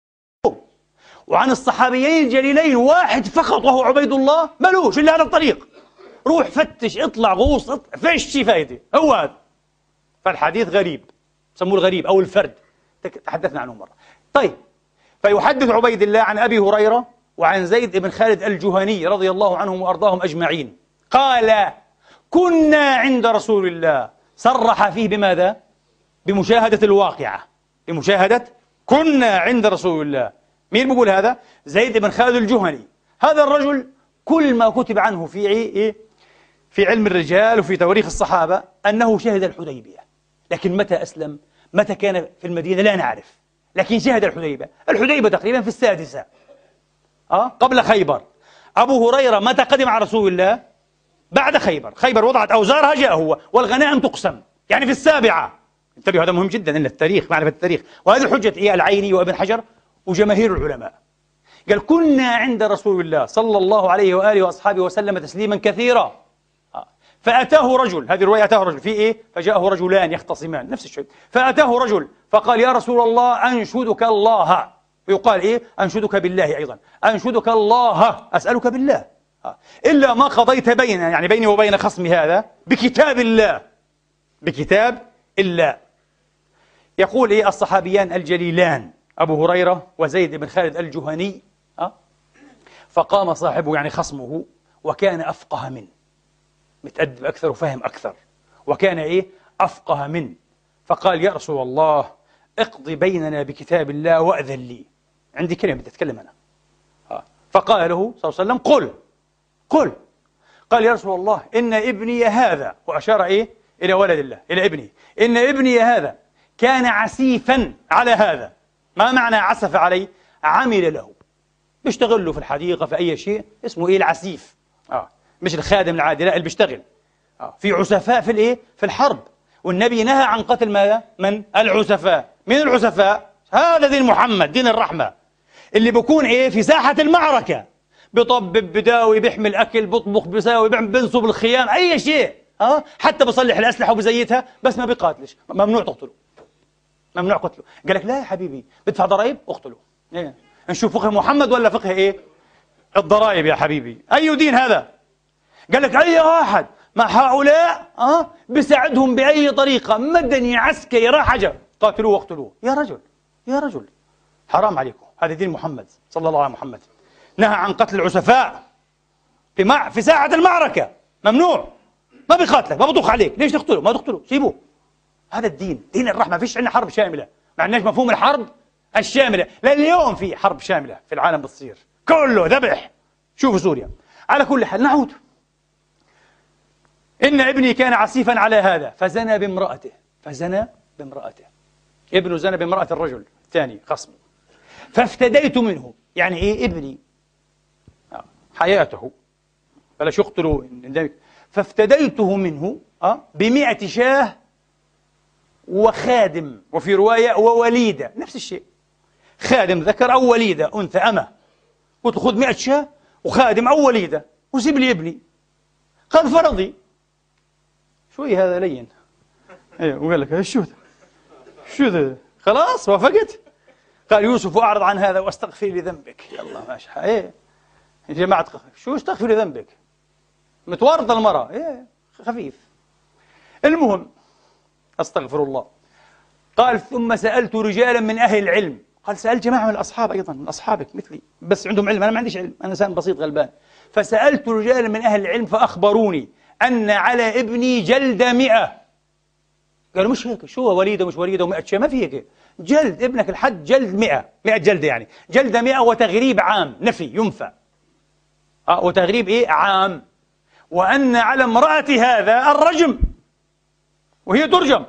وعن الصحابيين الجليلين واحد فقط وهو عبيد الله؟ ملوش إلا هذا الطريق. روح فتش اطلع غوص اطلع. فيش شي فايدة. هو هذا. فالحديث غريب. سموه الغريب أو الفرد. تحدثنا عنه مرة. طيب. فيحدث عبيد الله عن أبي هريرة وعن زيد بن خالد الجهني رضي الله عنهم وأرضاهم أجمعين. قال كنا عند رسول الله. صرح فيه بماذا؟ بمشاهدة الواقعة. بمشاهدة كنا عند رسول الله. مين بيقول هذا؟ زيد بن خالد الجهني. هذا الرجل كل ما كتب عنه في إيه؟ في علم الرجال وفي تواريخ الصحابة أنه شهد الحديبية. لكن متى أسلم؟ متى كان في المدينة؟ لا نعرف. لكن شهد الحديبة الحديبة تقريبا في السادسة. أه؟ قبل خيبر. أبو هريرة متى قدم على رسول الله؟ بعد خيبر. خيبر وضعت أوزارها جاء هو. والغنائم تقسم. يعني في السابعة. انتبهوا هذا مهم جدا إن التاريخ معرفة التاريخ. وهذه حجة إيه العيني وابن حجر وجماهير العلماء. قال كنا عند رسول الله صلى الله عليه وآله وأصحابه وسلم تسليما كثيرا. آه. فأتاه رجل هذه الرواية أتاه رجل في إيه؟ فجاءه رجلان يختصمان نفس الشيء. فأتاه رجل فقال يا رسول الله أنشدك الله. ويقال إيه؟ أنشدك بالله أيضا. أنشدك الله أسألك بالله. آه. إلا ما قضيت بيننا يعني بيني وبين خصمي هذا بكتاب الله. بكتاب الله. يقول إيه الصحابيان الجليلان أبو هريرة وزيد بن خالد الجهني أه؟ فقام صاحبه يعني خصمه وكان أفقه منه. متأدب أكثر وفهم أكثر. وكان إيه؟ أفقه منه فقال يا رسول الله اقضي بيننا بكتاب الله وأذن لي. عندي كلمة بدي أتكلم أنا. أه. فقال له صلى الله عليه وسلم قل قل. قال يا رسول الله إن ابني هذا. وأشار إيه؟ إلى ولد الله إلى ابنه. إن ابني هذا كان عسيفا على هذا. ما معنى عسف عليه عمل له. بيشتغل له في الحديقة في أي شيء اسمه إيه؟ العسيف. آه. مش الخادم العادي لا اللي بيشتغل. آه. في عسفاء في الإيه؟ في الحرب. والنبي نهى عن قتل ماذا؟ من؟ العسفاء. من العسفاء؟ هذا دين محمد دين الرحمة. اللي بيكون إيه؟ في ساحة المعركة. بطبب بداوي بيحمل أكل بطبخ بيساوي بنصب الخيام أي شيء. ها آه؟ حتى بصلح الأسلحة وبزيتها بس ما بيقاتلش. ممنوع تقتله. ممنوع قتله. قال لك لا يا حبيبي بدفع ضرائب؟ اقتله. إيه؟ نشوف فقه محمد ولا فقه إيه؟ الضرائب يا حبيبي. أي دين هذا؟ قال لك أي واحد؟ مع هؤلاء أه؟ بساعدهم بأي طريقة؟ مدني عسكري راح حاجة قاتلوه واقتلوه. يا رجل يا رجل. حرام عليكم. هذا دين محمد صلى الله عليه محمد نهى عن قتل العسفاء في مع في ساعة المعركة. ممنوع. ما بيقاتلك ما بطخ عليك. ليش تقتله؟ ما تقتله. سيبوه. هذا الدين دين الرحمة. فيش عندنا حرب شاملة. ما عندناش مفهوم الحرب الشاملة. لليوم في حرب شاملة في العالم بتصير كله ذبح. شوفوا سوريا. على كل حال نعود. إن ابني كان عسيفا على هذا فزنى بامرأته فزنى بامرأته. ابنه زنى بامرأة الرجل الثاني خصمه فافتديت منه يعني إيه ابني؟ آه، حياته. بلاش يقتلوا فافتديته منه أه بمئة شاه وخادم وفي رواية ووليدة. نفس الشيء. خادم ذكر أو وليدة أنثى أمة. قلت خذ مئة شاة وخادم أو وليدة وسيب لي ابني. قال فرضي. شوي هذا لين. إيه وقال لك شو ذا شو ذا خلاص وافقت؟ قال يوسف أعرض عن هذا وأستغفر لذنبك. يلا ماشي. إيه. يا جماعة شو أستغفر لذنبك؟ متورطة المرأة. إيه خفيف. المهم أستغفر الله. قال ثم سألت رجالا من أهل العلم. قال سألت جماعة من الأصحاب أيضا من أصحابك مثلي. بس عندهم علم. أنا ما عنديش علم. أنا إنسان بسيط غلبان. فسألت رجالا من أهل العلم فأخبروني. أن على ابني جلد مئة. قالوا مش هيك شو وليدة مش وليدة ومئة شيء ما في هيك. جلد ابنك الحد جلد مئة. مئة جلدة يعني. جلد مئة وتغريب عام نفي ينفى. أه وتغريب إيه؟ عام. وأن على امرأة هذا الرجم. وهي ترجم.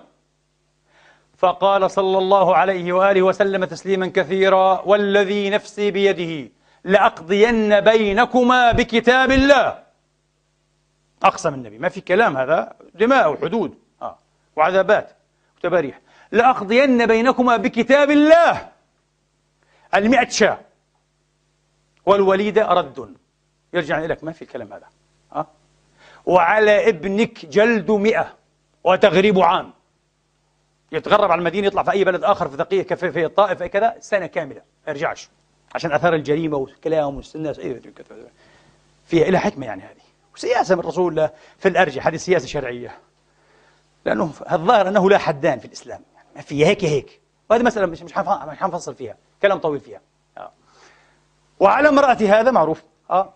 فقال صلى الله عليه وآله وسلم تسليما كثيرا والذي نفسي بيده لأقضين بينكما بكتاب الله. أقسم النبي. ما في كلام هذا. دماء وحدود. آه. وعذابات. وتباريح. لأقضين بينكما بكتاب الله. المئة شاة. والوليدة رد. يرجع لك ما في كلام هذا. أه؟ وعلى ابنك جلد مئة. وتغريب عام. يتغرب على المدينة يطلع في أي بلد آخر في ثقية كفي في الطائف كذا سنة كاملة. ما يرجعش. عشان أثار الجريمة والكلام والناس إيه فيها إلى حكمة يعني هذه. وسياسة من رسول الله في الأرجح هذه سياسة شرعية. لأنه الظاهر أنه لا حدان في الإسلام. يعني ما في هيك هيك. وهذه مسألة مش مش حنفصل فيها. كلام طويل فيها. آه. وعلى امرأة هذا معروف. آه.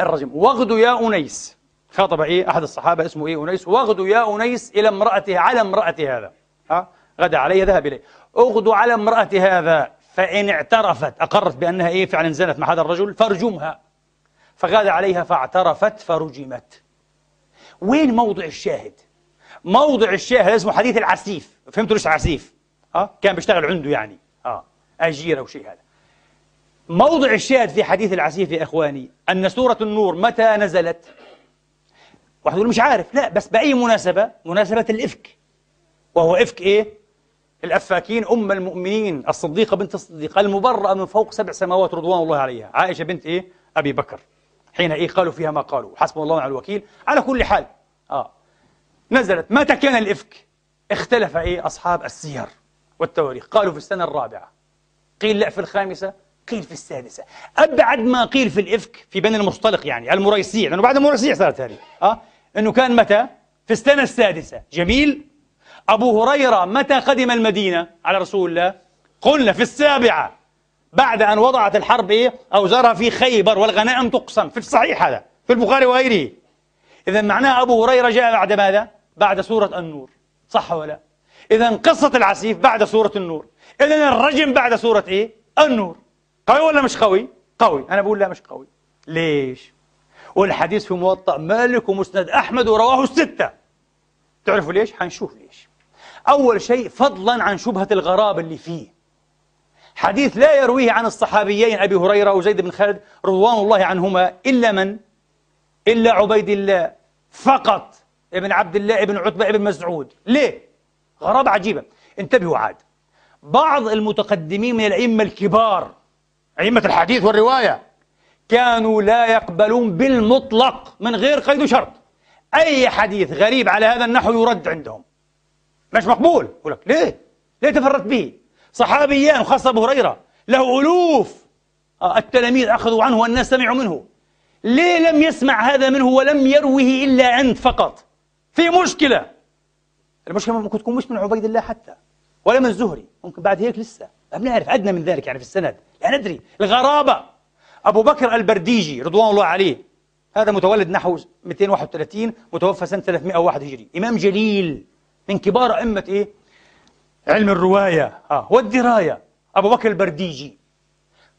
الرجم. واغدوا يا أنيس. خاطب إيه؟ أحد الصحابة اسمه إيه؟ أنيس. واغدوا يا أنيس إلى امرأته على امرأة هذا. آه. غدا عليه ذهب إليه. اغدوا على امرأة هذا. فإن اعترفت أقرت بأنها إيه؟ فعلا زنت مع هذا الرجل فارجمها. فغاد عليها فاعترفت فرجمت وين موضع الشاهد؟ موضع الشاهد اسمه حديث العسيف فهمتوا ليش عسيف؟ آه كان بيشتغل عنده يعني آه أجير أو شيء هذا موضع الشاهد في حديث العسيف يا إخواني أن سورة النور متى نزلت؟ واحد يقول مش عارف لا بس بأي مناسبة؟ مناسبة الإفك وهو إفك إيه؟ الأفاكين أم المؤمنين الصديقة بنت الصديق المبرأة من فوق سبع سماوات رضوان الله عليها عائشة بنت إيه؟ أبي بكر حين إيه قالوا فيها ما قالوا. حسبنا الله ونعم الوكيل. على كل حال آه نزلت. متى كان الإفك؟ اختلف إيه؟ أصحاب السير والتواريخ. قالوا في السنة الرابعة. قيل لا في الخامسة قيل في السادسة. أبعد ما قيل في الإفك في بني المصطلق يعني المريسيع لأنه بعد المريسيع صارت هذه. آه أنه كان متى؟ في السنة السادسة. جميل. أبو هريرة متى قدم المدينة؟ على رسول الله. قلنا في السابعة. بعد أن وضعت الحرب إيه؟ أوزارها في خيبر والغنائم تقسم في الصحيح هذا في البخاري وغيره إذا معناه أبو هريرة جاء بعد ماذا؟ بعد سورة النور صح ولا؟ إذا قصة العسيف بعد سورة النور إذا الرجم بعد سورة إيه؟ النور قوي ولا مش قوي؟ قوي أنا بقول لا مش قوي ليش؟ والحديث في موطأ مالك ومسند أحمد ورواه الستة تعرفوا ليش؟ حنشوف ليش أول شيء فضلا عن شبهة الغرابة اللي فيه حديث لا يرويه عن الصحابيين أبي هريرة وزيد بن خالد رضوان الله عنهما إلا من؟ إلا عبيد الله فقط ابن عبد الله ابن عتبة ابن مسعود ليه؟ غرابة عجيبة انتبهوا عاد بعض المتقدمين من الأئمة الكبار أئمة الحديث والرواية كانوا لا يقبلون بالمطلق من غير قيد شرط أي حديث غريب على هذا النحو يرد عندهم مش مقبول يقول لك ليه؟ ليه تفرت به؟ صحابيان خاصة أبو هريرة له ألوف. آه، التلاميذ أخذوا عنه والناس سمعوا منه. ليه لم يسمع هذا منه ولم يروه إلا أنت فقط؟ في مشكلة. المشكلة ممكن تكون مش من عبيد الله حتى ولا من الزهري. ممكن بعد هيك لسه. ما بنعرف أدنى من ذلك يعني في السند. لا ندري. الغرابة. أبو بكر البرديجي رضوان الله عليه. هذا متولد نحو 231 متوفى سنة 301 هجري. إمام جليل من كبار أئمة إيه؟ علم الرواية. آه والدراية. أبو بكر البرديجي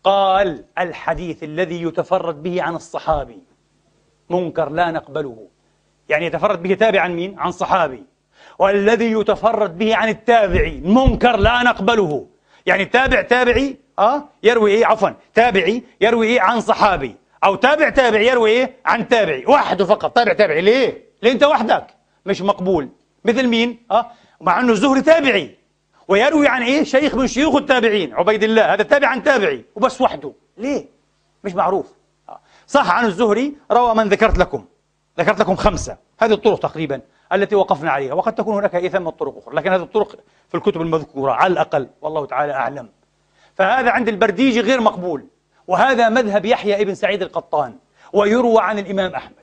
قال الحديث الذي يتفرد به عن الصحابي منكر لا نقبله. يعني يتفرد به تابع عن مين؟ عن صحابي. والذي يتفرد به عن التابعي منكر لا نقبله. يعني تابع تابعي آه يروي إيه؟ عفوا تابعي يروي إيه؟ عن صحابي. أو تابع تابعي يروي إيه؟ عن تابعي. وحده فقط. تابع تابعي. ليه؟ ليه انت وحدك. مش مقبول. مثل مين؟ آه مع أنه الزهري تابعي. ويروي عن إيه؟ شيخ من شيوخ التابعين. عبيد الله هذا تابع عن تابعي وبس وحده. ليه؟ مش معروف. صح عن الزهري روى من ذكرت لكم. ذكرت لكم خمسة. هذه الطرق تقريبا التي وقفنا عليها وقد تكون هناك أي ثمة طرق أخرى لكن هذه الطرق في الكتب المذكورة على الأقل والله تعالى أعلم. فهذا عند البرديجي غير مقبول. وهذا مذهب يحيى ابن سعيد القطان ويروى عن الإمام أحمد.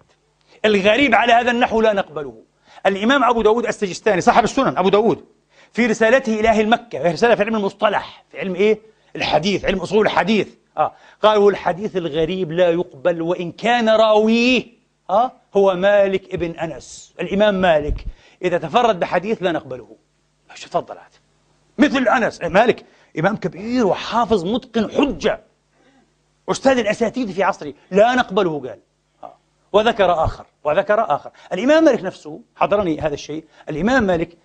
الغريب على هذا النحو لا نقبله. الإمام أبو داود السجستاني صاحب السنن أبو داود. في رسالته إلى أهل مكة وهي رسالة في علم المصطلح في علم إيه؟ الحديث علم أصول الحديث. آه. قالوا الحديث الغريب لا يقبل وإن كان راويه. آه. هو مالك ابن أنس الإمام مالك. إذا تفرد بحديث لا نقبله. إيش تفضل هذا مثل أنس مالك إمام كبير وحافظ متقن حجة. أستاذ الأساتذة في عصره لا نقبله قال. آه. وذكر آخر وذكر آخر. الإمام مالك نفسه حضرني هذا الشيء الإمام مالك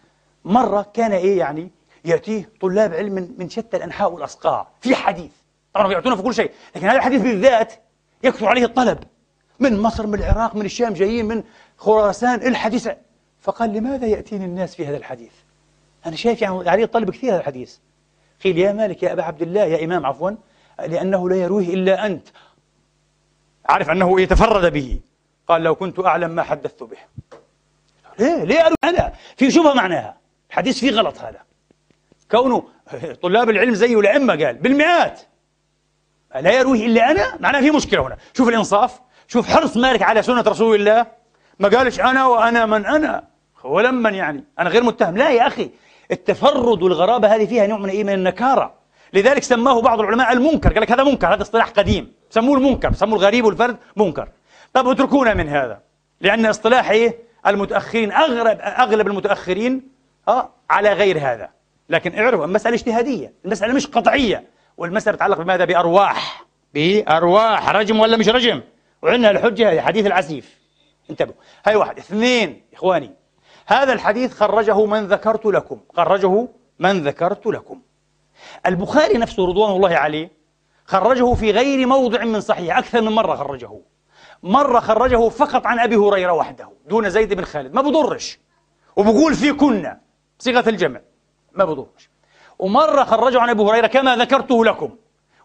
مرة كان إيه يعني يأتيه طلاب علم من, شتى الأنحاء والأصقاع في حديث. طبعا يعطونا في كل شيء لكن هذا الحديث بالذات يكثر عليه الطلب. من مصر من العراق من الشام جايين من خراسان الحديث فقال لماذا يأتيني الناس في هذا الحديث؟ أنا شايف يعني عليه الطلب كثير هذا الحديث. قيل يا مالك يا أبا عبد الله يا إمام عفوا لأنه لا يرويه إلا أنت. عارف أنه يتفرد به. قال لو كنت أعلم ما حدثت به. ليه؟ ليه أنا؟ في شبهة معناها. الحديث فيه غلط هذا. كونه طلاب العلم زيه الأئمة قال بالمئات. لا يرويه إلا أنا معناه في مشكلة هنا. شوف الإنصاف شوف حرص مالك على سنة رسول الله. ما قالش أنا وأنا من أنا. ولمن يعني؟ أنا غير متهم. لا يا أخي التفرد والغرابة هذه فيها نوع من إيه؟ من النكارة. لذلك سماه بعض العلماء المنكر. قال لك هذا منكر هذا اصطلاح قديم. سموه المنكر سموه الغريب والفرد منكر. طب اتركونا من هذا. لأن اصطلاح إيه؟ المتأخرين أغلب أغلب المتأخرين أه على غير هذا. لكن اعرفوا المسألة اجتهادية المسألة مش قطعية والمسألة تتعلق بماذا؟ بأرواح. بأرواح. رجم ولا مش رجم؟ وعندنا الحجة هذه حديث العسيف. انتبهوا. هاي واحد. اثنين إخواني هذا الحديث خرجه من ذكرت لكم. خرجه من ذكرت لكم. البخاري نفسه رضوان الله عليه خرجه في غير موضع من صحيح أكثر من مرة خرجه. مرة خرجه فقط عن أبي هريرة وحده دون زيد بن خالد. ما بضرش. وبقول في كنا. صيغة الجمع. ما بضرش ومرة خرجه عن أبي هريرة كما ذكرته لكم.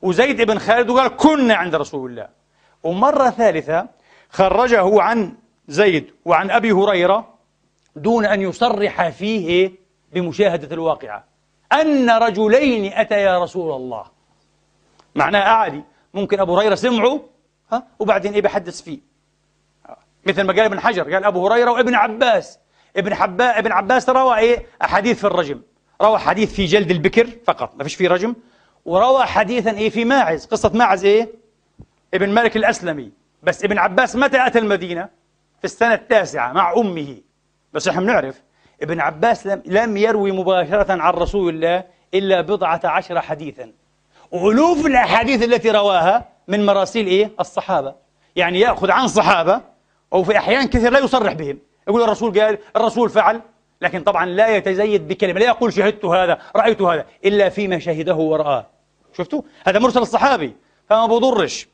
وزيد بن خالد وقال كنا عند رسول الله. ومرة ثالثة خرجه عن زيد وعن أبي هريرة دون أن يصرح فيه بمشاهدة الواقعة. أن رجلين أتيا رسول الله. معناه عادي ممكن أبو هريرة سمعه ها وبعدين إيه بحدث فيه. مثل ما قال ابن حجر قال أبو هريرة وابن عباس. ابن حبا ابن عباس روى إيه؟ أحاديث في الرجم. روى حديث في جلد البكر فقط ما فيش فيه رجم. وروى حديثا إيه؟ في ماعز. قصة ماعز إيه؟ ابن مالك الأسلمي. بس ابن عباس متى أتى المدينة؟ في السنة التاسعة مع أمه. بس إحنا بنعرف. ابن عباس لم, لم يروي مباشرة عن رسول الله إلا بضعة عشر حديثا. وألوف الأحاديث التي رواها من مراسيل إيه؟ الصحابة. يعني يأخذ عن صحابة أو في أحيان كثير لا يصرح بهم. يقول الرسول قال الرسول فعل لكن طبعا لا يتزيد بكلمة لا يقول شهدت هذا رأيت هذا إلا فيما شهده ورآه. شفتوا؟ هذا مرسل الصحابي فما بضرش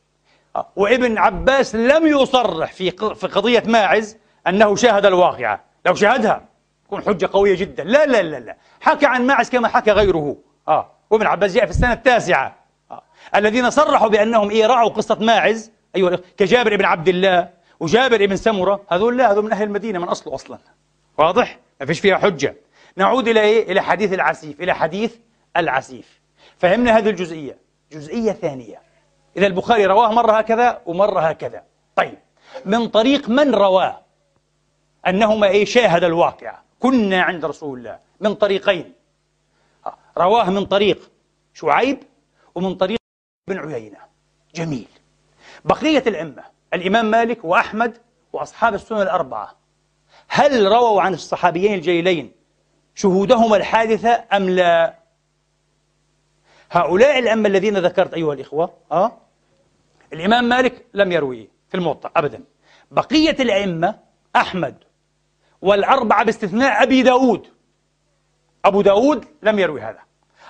وابن عباس لم يصرح في في قضية ماعز أنه شاهد الواقعة. لو شاهدها تكون حجة قوية جدا. لا لا لا لا. حكى عن ماعز كما حكى غيره. آه. وابن عباس جاء في السنة التاسعة. آه. الذين صرحوا بأنهم إيه رأوا قصة ماعز أيها كجابر بن عبد الله وجابر بن سمرة هذول لا هذول من أهل المدينة من أصله أصلا. واضح؟ ما فيش فيها حجة. نعود إلى إيه؟ إلى حديث العسيف إلى حديث العسيف. فهمنا هذه الجزئية. جزئية ثانية. إذا البخاري رواه مرة هكذا ومرة هكذا. طيب من طريق من رواه؟ أنهما إيه؟ شاهد الواقع. كنا عند رسول الله. من طريقين. رواه من طريق شعيب ومن طريق بن عيينة. جميل. بقية الأئمة الإمام مالك وأحمد وأصحاب السنن الأربعة هل رووا عن الصحابيين الجليلين شهودهما الحادثة أم لا؟ هؤلاء الأئمة الذين ذكرت أيها الإخوة أه؟ الإمام مالك لم يرويه في الموطأ أبدا بقية الأئمة أحمد والأربعة باستثناء أبي داود أبو داود لم يروي هذا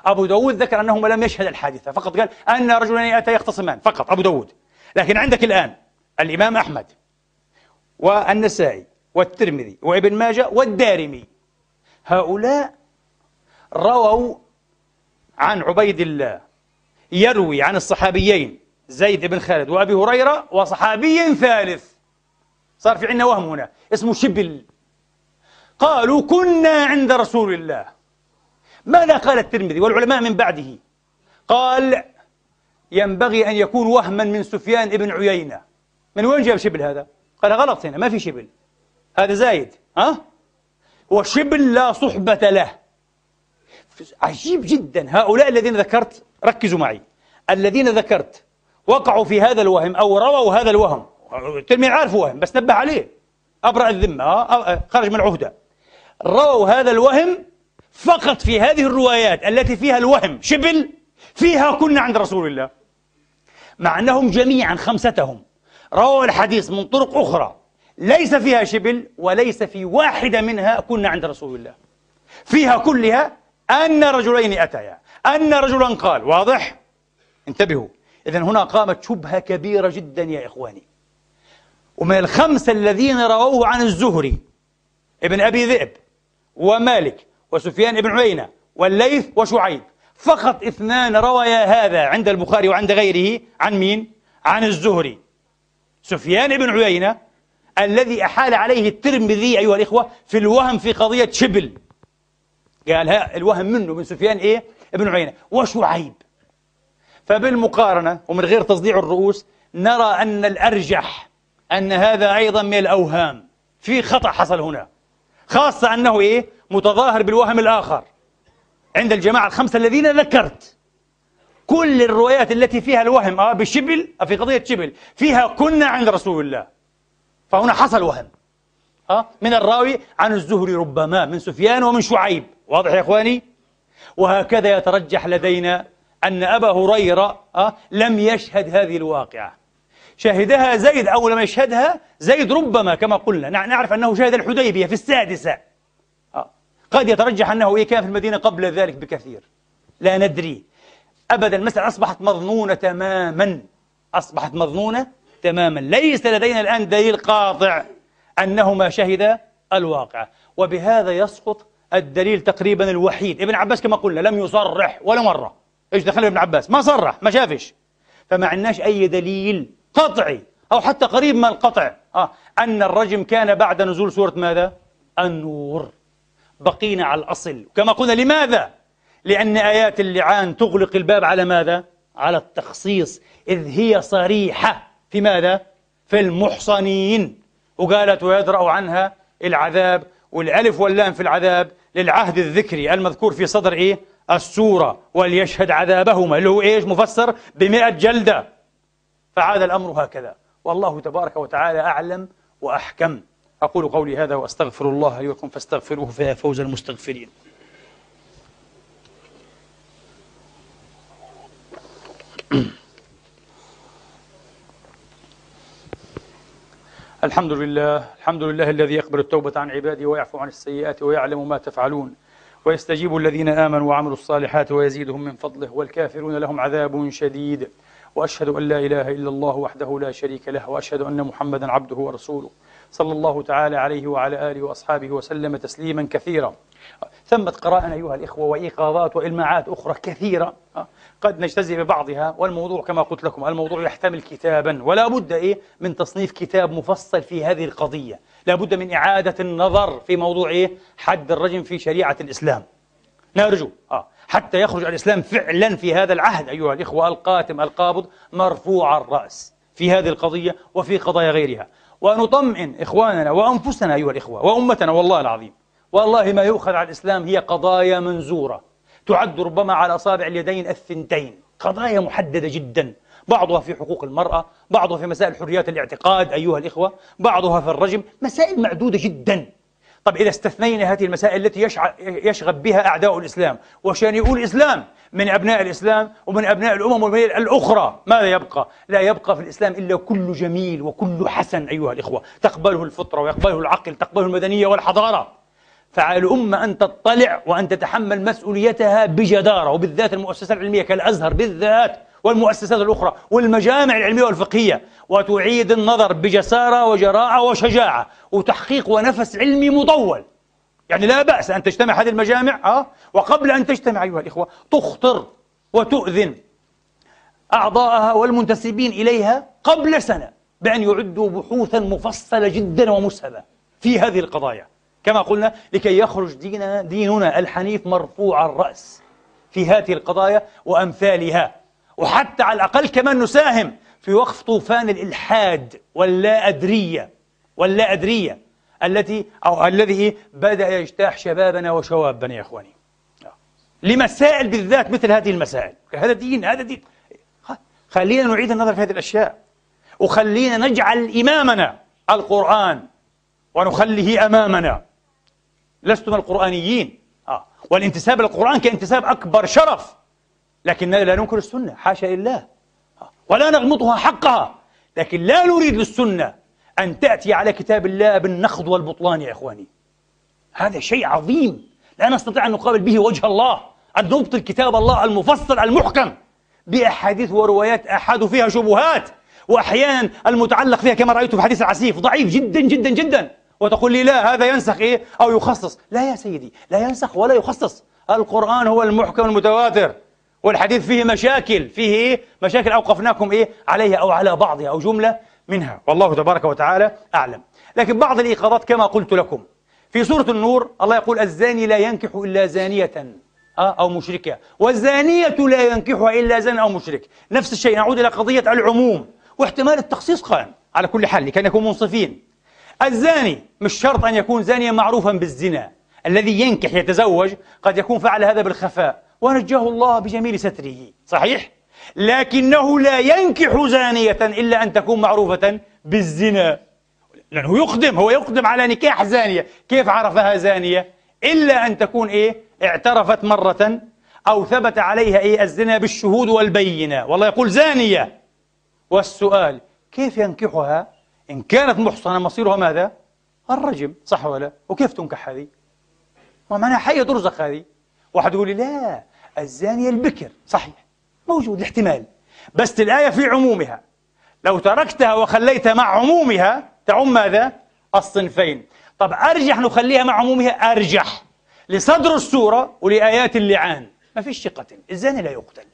أبو داود ذكر أنه لم يشهد الحادثة فقط قال أن رجلين أتى يختصمان فقط أبو داود لكن عندك الآن الإمام أحمد والنسائي والترمذي وابن ماجه والدارمي. هؤلاء رووا عن عبيد الله يروي عن الصحابيين زيد بن خالد وأبي هريرة وصحابي ثالث. صار في عندنا وهم هنا اسمه شبل. قالوا كنا عند رسول الله. ماذا قال الترمذي والعلماء من بعده؟ قال ينبغي أن يكون وهما من سفيان بن عيينة. من وين جاب شبل هذا؟ قال غلط هنا ما في شبل. هذا زايد ها؟ وشبل لا صحبة له. عجيب جدا. هؤلاء الذين ذكرت ركزوا معي. الذين ذكرت وقعوا في هذا الوهم أو رووا هذا الوهم. الترمذي عارف وهم بس نبه عليه. أبرأ الذمة خرج من العهدة. رووا هذا الوهم فقط في هذه الروايات التي فيها الوهم. شبل فيها كنا عند رسول الله. مع أنهم جميعا خمستهم. رووا الحديث من طرق أخرى. ليس فيها شبل وليس في واحدة منها كنا عند رسول الله. فيها كلها أن رجلين أتيا. أن رجلا قال واضح؟ انتبهوا. إذا هنا قامت شبهة كبيرة جدا يا إخواني. ومن الخمسة الذين رووه عن الزهري ابن أبي ذئب ومالك وسفيان بن عيينة والليث وشعيب. فقط اثنان رويا هذا عند البخاري وعند غيره عن مين؟ عن الزهري. سفيان بن عيينة الذي أحال عليه الترمذي أيها الإخوة في الوهم في قضية شبل. قال ها الوهم منه من سفيان إيه؟ ابن عيينة. وشعيب فبالمقارنة ومن غير تصديع الرؤوس نرى أن الأرجح أن هذا أيضا من الأوهام. في خطأ حصل هنا خاصة أنه إيه؟ متظاهر بالوهم الآخر. عند الجماعة الخمسة الذين ذكرت. كل الروايات التي فيها الوهم آه بشبل آه في قضية شبل فيها كنا عند رسول الله. فهنا حصل وهم. آه من الراوي عن الزهري ربما من سفيان ومن شعيب. واضح يا إخواني؟ وهكذا يترجح لدينا أن أبا هريرة آه لم يشهد هذه الواقعة. شهدها زيد أو لم يشهدها زيد ربما كما قلنا. نعرف أنه شهد الحديبية في السادسة. آه. قد يترجح أنه إيه كان في المدينة قبل ذلك بكثير. لا ندري. أبدا. المسألة أصبحت مظنونة تماما. أصبحت مظنونة تماما. ليس لدينا الآن دليل قاطع أنه ما شهد الواقع. وبهذا يسقط الدليل تقريبا الوحيد. ابن عباس كما قلنا لم يصرح ولا مرة. إيش دخل ابن عباس؟ ما صرح ما شافش. فما عندناش أي دليل قطعي أو حتى قريب من القطع. آه. أن الرجم كان بعد نزول سورة ماذا؟ النور. بقينا على الأصل. كما قلنا لماذا؟ لأن آيات اللعان تغلق الباب على ماذا؟ على التخصيص. إذ هي صريحة في ماذا؟ في المحصنين. وقالت ويدرأ عنها العذاب والألف واللام في العذاب للعهد الذكري المذكور في صدر إيه؟ السورة. وليشهد عذابهما. اللي هو إيش؟ مفسر بمئة جلدة. فعاد الأمر هكذا. والله تبارك وتعالى أعلم وأحكم. أقول قولي هذا وأستغفر الله لي ولكم فاستغفروه فيا فوز المستغفرين. الحمد لله الحمد لله الذي يقبل التوبة عن عباده ويعفو عن السيئات ويعلم ما تفعلون ويستجيب الذين آمنوا وعملوا الصالحات ويزيدهم من فضله والكافرون لهم عذاب شديد وأشهد أن لا إله إلا الله وحده لا شريك له وأشهد أن محمدا عبده ورسوله صلى الله تعالى عليه وعلى آله وأصحابه وسلم تسليما كثيرا ثمة قرائن أيها الإخوة وإيقاظات وإلماعات أخرى كثيرة قد نجتزئ ببعضها والموضوع كما قلت لكم الموضوع يحتمل كتابا ولا بد إيه من تصنيف كتاب مفصل في هذه القضية. لا بد من إعادة النظر في موضوع إيه حد الرجم في شريعة الإسلام. نرجو آه حتى يخرج الإسلام فعلا في هذا العهد أيها الإخوة القاتم القابض مرفوع الرأس في هذه القضية وفي قضايا غيرها. ونطمئن إخواننا وأنفسنا أيها الإخوة وأمتنا والله العظيم. والله ما يؤخذ على الإسلام هي قضايا منزورة. تعد ربما على أصابع اليدين الثنتين. قضايا محددة جدا. بعضها في حقوق المرأة بعضها في مسائل حريات الاعتقاد أيها الإخوة بعضها في الرجم. مسائل معدودة جدا. طب إذا استثنينا هذه المسائل التي يشغب بها أعداء الإسلام وشانئو الإسلام من أبناء الإسلام ومن أبناء الأمم الأخرى ماذا يبقى؟ لا يبقى في الإسلام إلا كل جميل وكل حسن أيها الإخوة. تقبله الفطرة ويقبله العقل تقبله المدنية والحضارة. فعلى الأمة أن تطلع وأن تتحمل مسؤوليتها بجدارة وبالذات المؤسسات العلمية كالأزهر بالذات والمؤسسات الأخرى والمجامع العلمية والفقهية وتعيد النظر بجسارة وجراعة وشجاعة وتحقيق ونفس علمي مطول يعني لا بأس أن تجتمع هذه المجامع أه؟ وقبل أن تجتمع أيها الإخوة تخطر وتؤذن أعضاءها والمنتسبين إليها قبل سنة بأن يعدوا بحوثا مفصلة جدا ومسهبة في هذه القضايا كما قلنا لكي يخرج ديننا ديننا الحنيف مرفوع الرأس في هذه القضايا وأمثالها. وحتى على الأقل كمان نساهم في وقف طوفان الإلحاد واللا أدرية واللا أدرية التي أو الذي بدأ يجتاح شبابنا وشوابنا يا إخواني. لمسائل بالذات مثل هذه المسائل. هذا دين هذا دين. خلينا نعيد النظر في هذه الأشياء. وخلينا نجعل إمامنا القرآن ونخليه أمامنا. لستم القرآنيين. آه. والانتساب للقرآن كانتساب أكبر شرف. لكننا لا ننكر السنة. حاشا لله. آه. ولا نغمطها حقها. لكن لا نريد للسنة أن تأتي على كتاب الله بالنخض والبطلان يا إخواني. هذا شيء عظيم. لا نستطيع أن نقابل به وجه الله. أن نبطل كتاب الله المفصل المحكم بأحاديث وروايات أحد فيها شبهات. وأحيانا المتعلق فيها كما رأيت في حديث العسيف. ضعيف جدا جدا جدا. وتقول لي لا هذا ينسخ إيه؟ أو يخصص. لا يا سيدي لا ينسخ ولا يخصص. القرآن هو المحكم المتواتر والحديث فيه مشاكل فيه إيه؟ مشاكل أوقفناكم إيه؟ عليها أو على بعضها أو جملة منها. والله تبارك وتعالى أعلم. لكن بعض الإيقاظات كما قلت لكم. في سورة النور الله يقول الزاني لا ينكح إلا زانية آه، أو مشركة. والزانية لا ينكحها إلا زان أو مشرك. نفس الشيء. نعود إلى قضية العموم. واحتمال التخصيص قائم على كل حال لكي نكون منصفين. الزاني مش شرط أن يكون زانيا معروفا بالزنا. الذي ينكح يتزوج قد يكون فعل هذا بالخفاء. ونجاه الله بجميل ستره. صحيح؟ لكنه لا ينكح زانية إلا أن تكون معروفة بالزنا. لأنه يقدم هو يقدم على نكاح زانية. كيف عرفها زانية؟ إلا أن تكون إيه؟ اعترفت مرة أو ثبت عليها إيه؟ الزنا بالشهود والبينة. والله يقول زانية. والسؤال كيف ينكحها؟ إن كانت محصنة مصيرها ماذا؟ الرجم صح ولا؟ وكيف تنكح هذه؟ ومعناها حية ترزق هذه واحد يقول لي لا الزانية البكر صحيح موجود الاحتمال بس الآية في عمومها لو تركتها وخليتها مع عمومها تعم ماذا؟ الصنفين طب أرجح نخليها مع عمومها أرجح لصدر السورة ولآيات اللعان ما فيش ثقة الزاني لا يقتل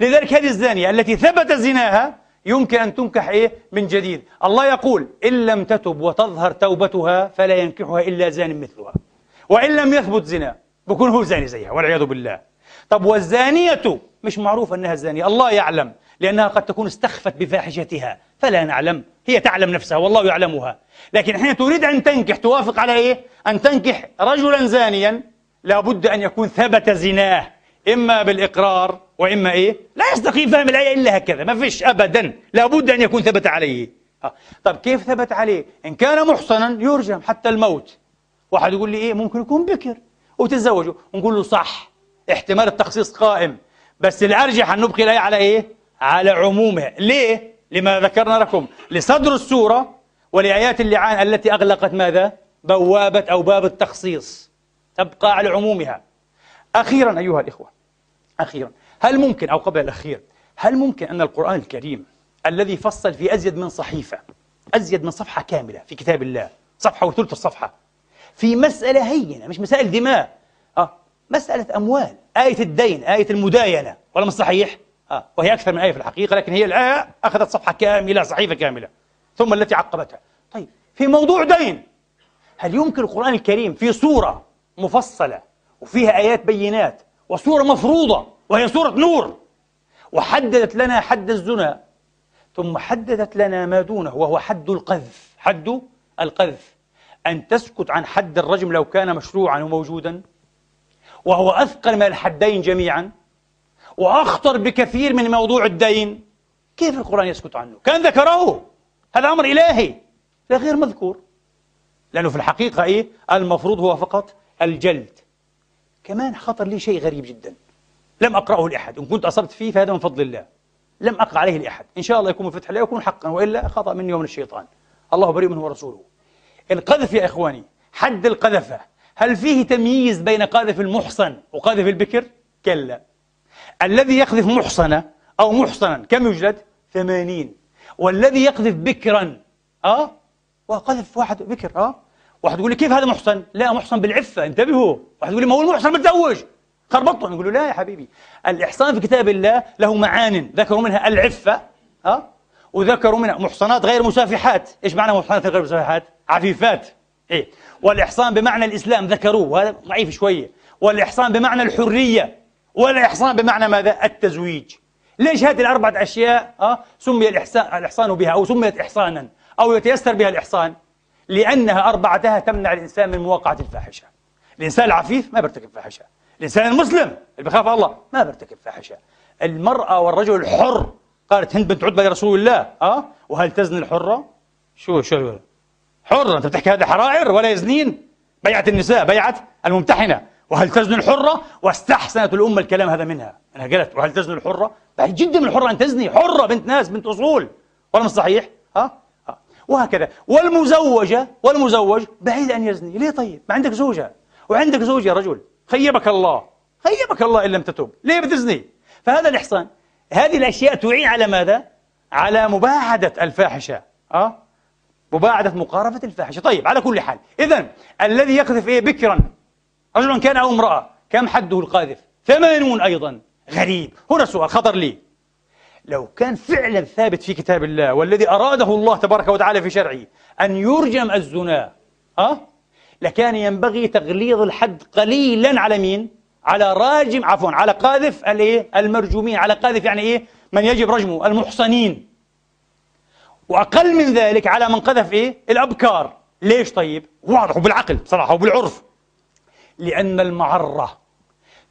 لذلك هذه الزانية التي ثبت زناها يمكن أن تنكح إيه؟ من جديد. الله يقول إن لم تتب وتظهر توبتها فلا ينكحها إلا زان مثلها. وإن لم يثبت زنا بكون هو زاني زيها والعياذ بالله. طب والزانية مش معروف أنها زانية. الله يعلم لأنها قد تكون استخفت بفاحشتها. فلا نعلم هي تعلم نفسها والله يعلمها. لكن حين تريد أن تنكح توافق على إيه؟ أن تنكح رجلا زانيا لابد أن يكون ثبت زناه إما بالإقرار وإما إيه؟ لا يستقيم فهم الآية إلا هكذا ما فيش أبدا لابد أن يكون ثبت عليه آه. طب كيف ثبت عليه؟ إن كان محصنا يرجم حتى الموت واحد يقول لي إيه ممكن يكون بكر وتتزوجوا نقول له صح احتمال التخصيص قائم بس الأرجح أن نبقي الآية على إيه؟ على عمومها ليه؟ لما ذكرنا لكم لصدر السورة ولآيات اللعان التي أغلقت ماذا؟ بوابة أو باب التخصيص تبقى على عمومها أخيرا أيها الإخوة أخيرا هل ممكن أو قبل الأخير هل ممكن أن القرآن الكريم الذي فصل في أزيد من صحيفة أزيد من صفحة كاملة في كتاب الله صفحة وثلث الصفحة في مسألة هينة مش مسائل دماء آه مسألة أموال آية الدين آية المداينة ولا مش صحيح؟ آه وهي أكثر من آية في الحقيقة لكن هي الآية أخذت صفحة كاملة صحيفة كاملة ثم التي عقبتها طيب في موضوع دين هل يمكن القرآن الكريم في صورة مفصلة وفيها آيات بينات وصورة مفروضة وهي صورة نور. وحددت لنا حد الزنا ثم حددت لنا ما دونه وهو حد القذف. حد القذف. أن تسكت عن حد الرجم لو كان مشروعا وموجودا وهو أثقل من الحدين جميعا وأخطر بكثير من موضوع الدين. كيف القرآن يسكت عنه؟ كان ذكره. هذا أمر إلهي. لا غير مذكور. لأنه في الحقيقة إيه؟ المفروض هو فقط الجلد. كمان خطر لي شيء غريب جدا. لم أقرأه لأحد. إن كنت أصبت فيه فهذا من فضل الله. لم أقرأ عليه لأحد. إن شاء الله يكون من فتح الله يكون حقا وإلا خطأ مني ومن الشيطان. الله بريء منه ورسوله. القذف يا إخواني حد القذفة. هل فيه تمييز بين قاذف المحصن وقاذف البكر؟ كلا. الذي يقذف محصنة أو محصنا كم يجلد؟ ثمانين. والذي يقذف بكرا أه؟ وقذف واحد بكر أه؟ واحد يقول لي كيف هذا محصن؟ لا محصن بالعفة. انتبهوا. واحد يقول لي ما هو المحصن؟ متزوج خربطهم نقول له لا يا حبيبي الإحصان في كتاب الله له معان ذكروا منها العفة أه؟ وذكروا منها محصنات غير مسافحات إيش معنى محصنات غير مسافحات؟ عفيفات إيه؟ والإحصان بمعنى الإسلام ذكروه وهذا ضعيف شوية والإحصان بمعنى الحرية والإحصان بمعنى ماذا؟ التزويج ليش هذه الأربعة أشياء أه؟ سمي الإحسان, الإحصان بها أو سميت إحصانا أو يتيسر بها الإحصان لأنها أربعتها تمنع الإنسان من مواقعة الفاحشة الإنسان العفيف ما بيرتكب فاحشة الإنسان المسلم اللي بخاف الله. ما بيرتكب فاحشة. المرأة والرجل الحر. قالت هند بنت عتبة لرسول الله. أه؟ وهل تزني الحرة؟ شو شو حرة أنت بتحكي هذا حرائر ولا يزنين؟ بيعة النساء بيعة الممتحنة. وهل تزن الحرة؟ واستحسنت الأمة الكلام هذا منها. أنا قالت وهل تزن الحرة؟ بعيد جدا من الحرة أن تزني. حرة بنت ناس بنت أصول. ولا مش صحيح؟ ها أه؟ وهكذا. والمزوجة والمزوج بعيد أن يزني. ليه طيب؟ ما عندك زوجة. وعندك زوج يا رجل. خيبك الله. خيبك الله إن لم تتوب. ليه بتزني؟ فهذا الإحصان. هذه الأشياء تعين على ماذا؟ على مباعدة الفاحشة. أه؟ مباعدة مقارفة الفاحشة. طيب على كل حال. إذا الذي يقذف إيه؟ بكرا. رجلا كان أو امرأة. كم حده القاذف؟ ثمانون أيضا. غريب. هنا سؤال خطر لي. لو كان فعلا ثابت في كتاب الله والذي أراده الله تبارك وتعالى في شرعه أن يرجم الزنا أه؟ لكان ينبغي تغليظ الحد قليلا على مين؟ على راجم عفوا على قاذف الايه؟ المرجومين على قاذف يعني إيه؟ من يجب رجمه المحصنين وأقل من ذلك على من قذف إيه؟ الأبكار ليش طيب؟ واضح وبالعقل بصراحة وبالعرف لأن المعرة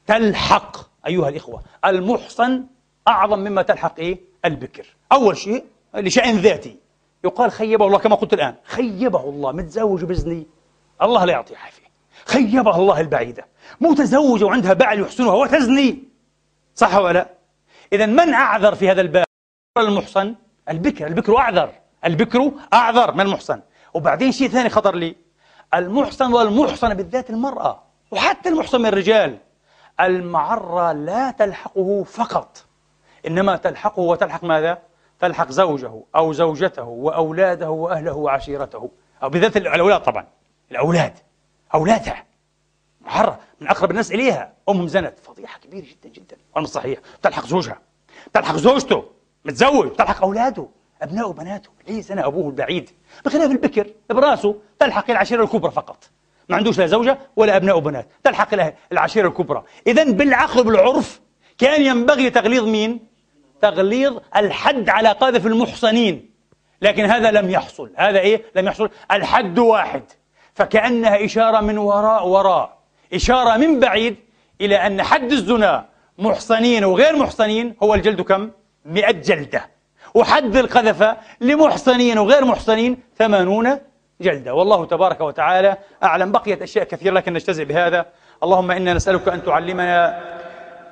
تلحق أيها الإخوة المحصن أعظم مما تلحق إيه؟ البكر أول شيء لشأن ذاتي يقال خيبه الله كما قلت الآن خيبه الله متزوج بزني الله لا يعطيه عافيه خيبها الله البعيدة. متزوجه وعندها بعل يحسنها وتزني. صح ولا لا؟ اذا من أعذر في هذا الباب؟ المحصن. البكر. البكر أعذر. البكر أعذر. من المحصن؟ وبعدين شيء ثاني خطر لي. المحصن والمحصنة بالذات المرأة. وحتى المحصن من الرجال. المعرة لا تلحقه فقط. إنما تلحقه وتلحق ماذا؟ تلحق زوجه أو زوجته وأولاده وأهله وعشيرته. أو بالذات الأولاد طبعا. الأولاد أولادها. محرة من أقرب الناس إليها. أمهم زنت. فضيحة كبيرة جدا جدا. وأنا صحيح. تلحق زوجها. تلحق زوجته. متزوج. تلحق أولاده. أبنائه وبناته. ليه زنى أبوه البعيد. بخلاف البكر برأسه تلحق العشيرة الكبرى فقط. ما عندوش لا زوجة ولا أبناء وبنات. تلحق العشيرة الكبرى. إذا بالعقل بالعرف كان ينبغي تغليظ مين؟ تغليظ الحد على قاذف المحصنين. لكن هذا لم يحصل. هذا إيه؟ لم يحصل. الحد واحد. فكأنها إشارة من وراء وراء. إشارة من بعيد إلى أن حد الزنا محصنين وغير محصنين هو الجلد كم؟ مئة جلدة. وحد القذف لمحصنين وغير محصنين ثمانون جلدة. والله تبارك وتعالى أعلم. بقيت أشياء كثيرة لكن نجتزئ بهذا. اللهم إنا نسألك أن تعلمنا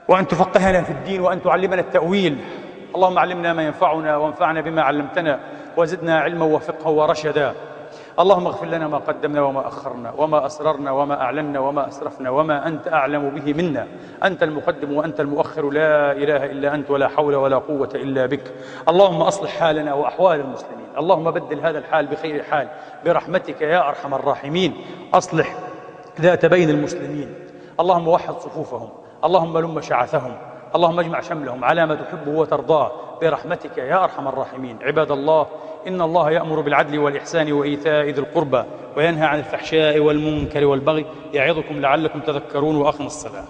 وأن تفقهنا في الدين وأن تعلمنا التأويل. اللهم علمنا ما ينفعنا وانفعنا بما علمتنا وزدنا علما وفقها ورشدا. اللهم اغفر لنا ما قدمنا وما أخرنا وما أسررنا وما أعلنا وما أسرفنا وما أنت أعلم به منا. أنت المقدم وأنت المؤخر. لا إله إلا أنت ولا حول ولا قوة إلا بك. اللهم أصلح حالنا وأحوال المسلمين. اللهم بدل هذا الحال بخير حال. برحمتك يا أرحم الراحمين. أصلح ذات بين المسلمين. اللهم وحد صفوفهم. اللهم لم شعثهم. اللهم اجمع شملهم على ما تحبه وترضاه برحمتك يا أرحم الراحمين. عباد الله إن الله يأمر بالعدل والإحسان وإيتاء ذي القربى وينهى عن الفحشاء والمنكر والبغي يعظكم لعلكم تذكرون وأقم الصلاة.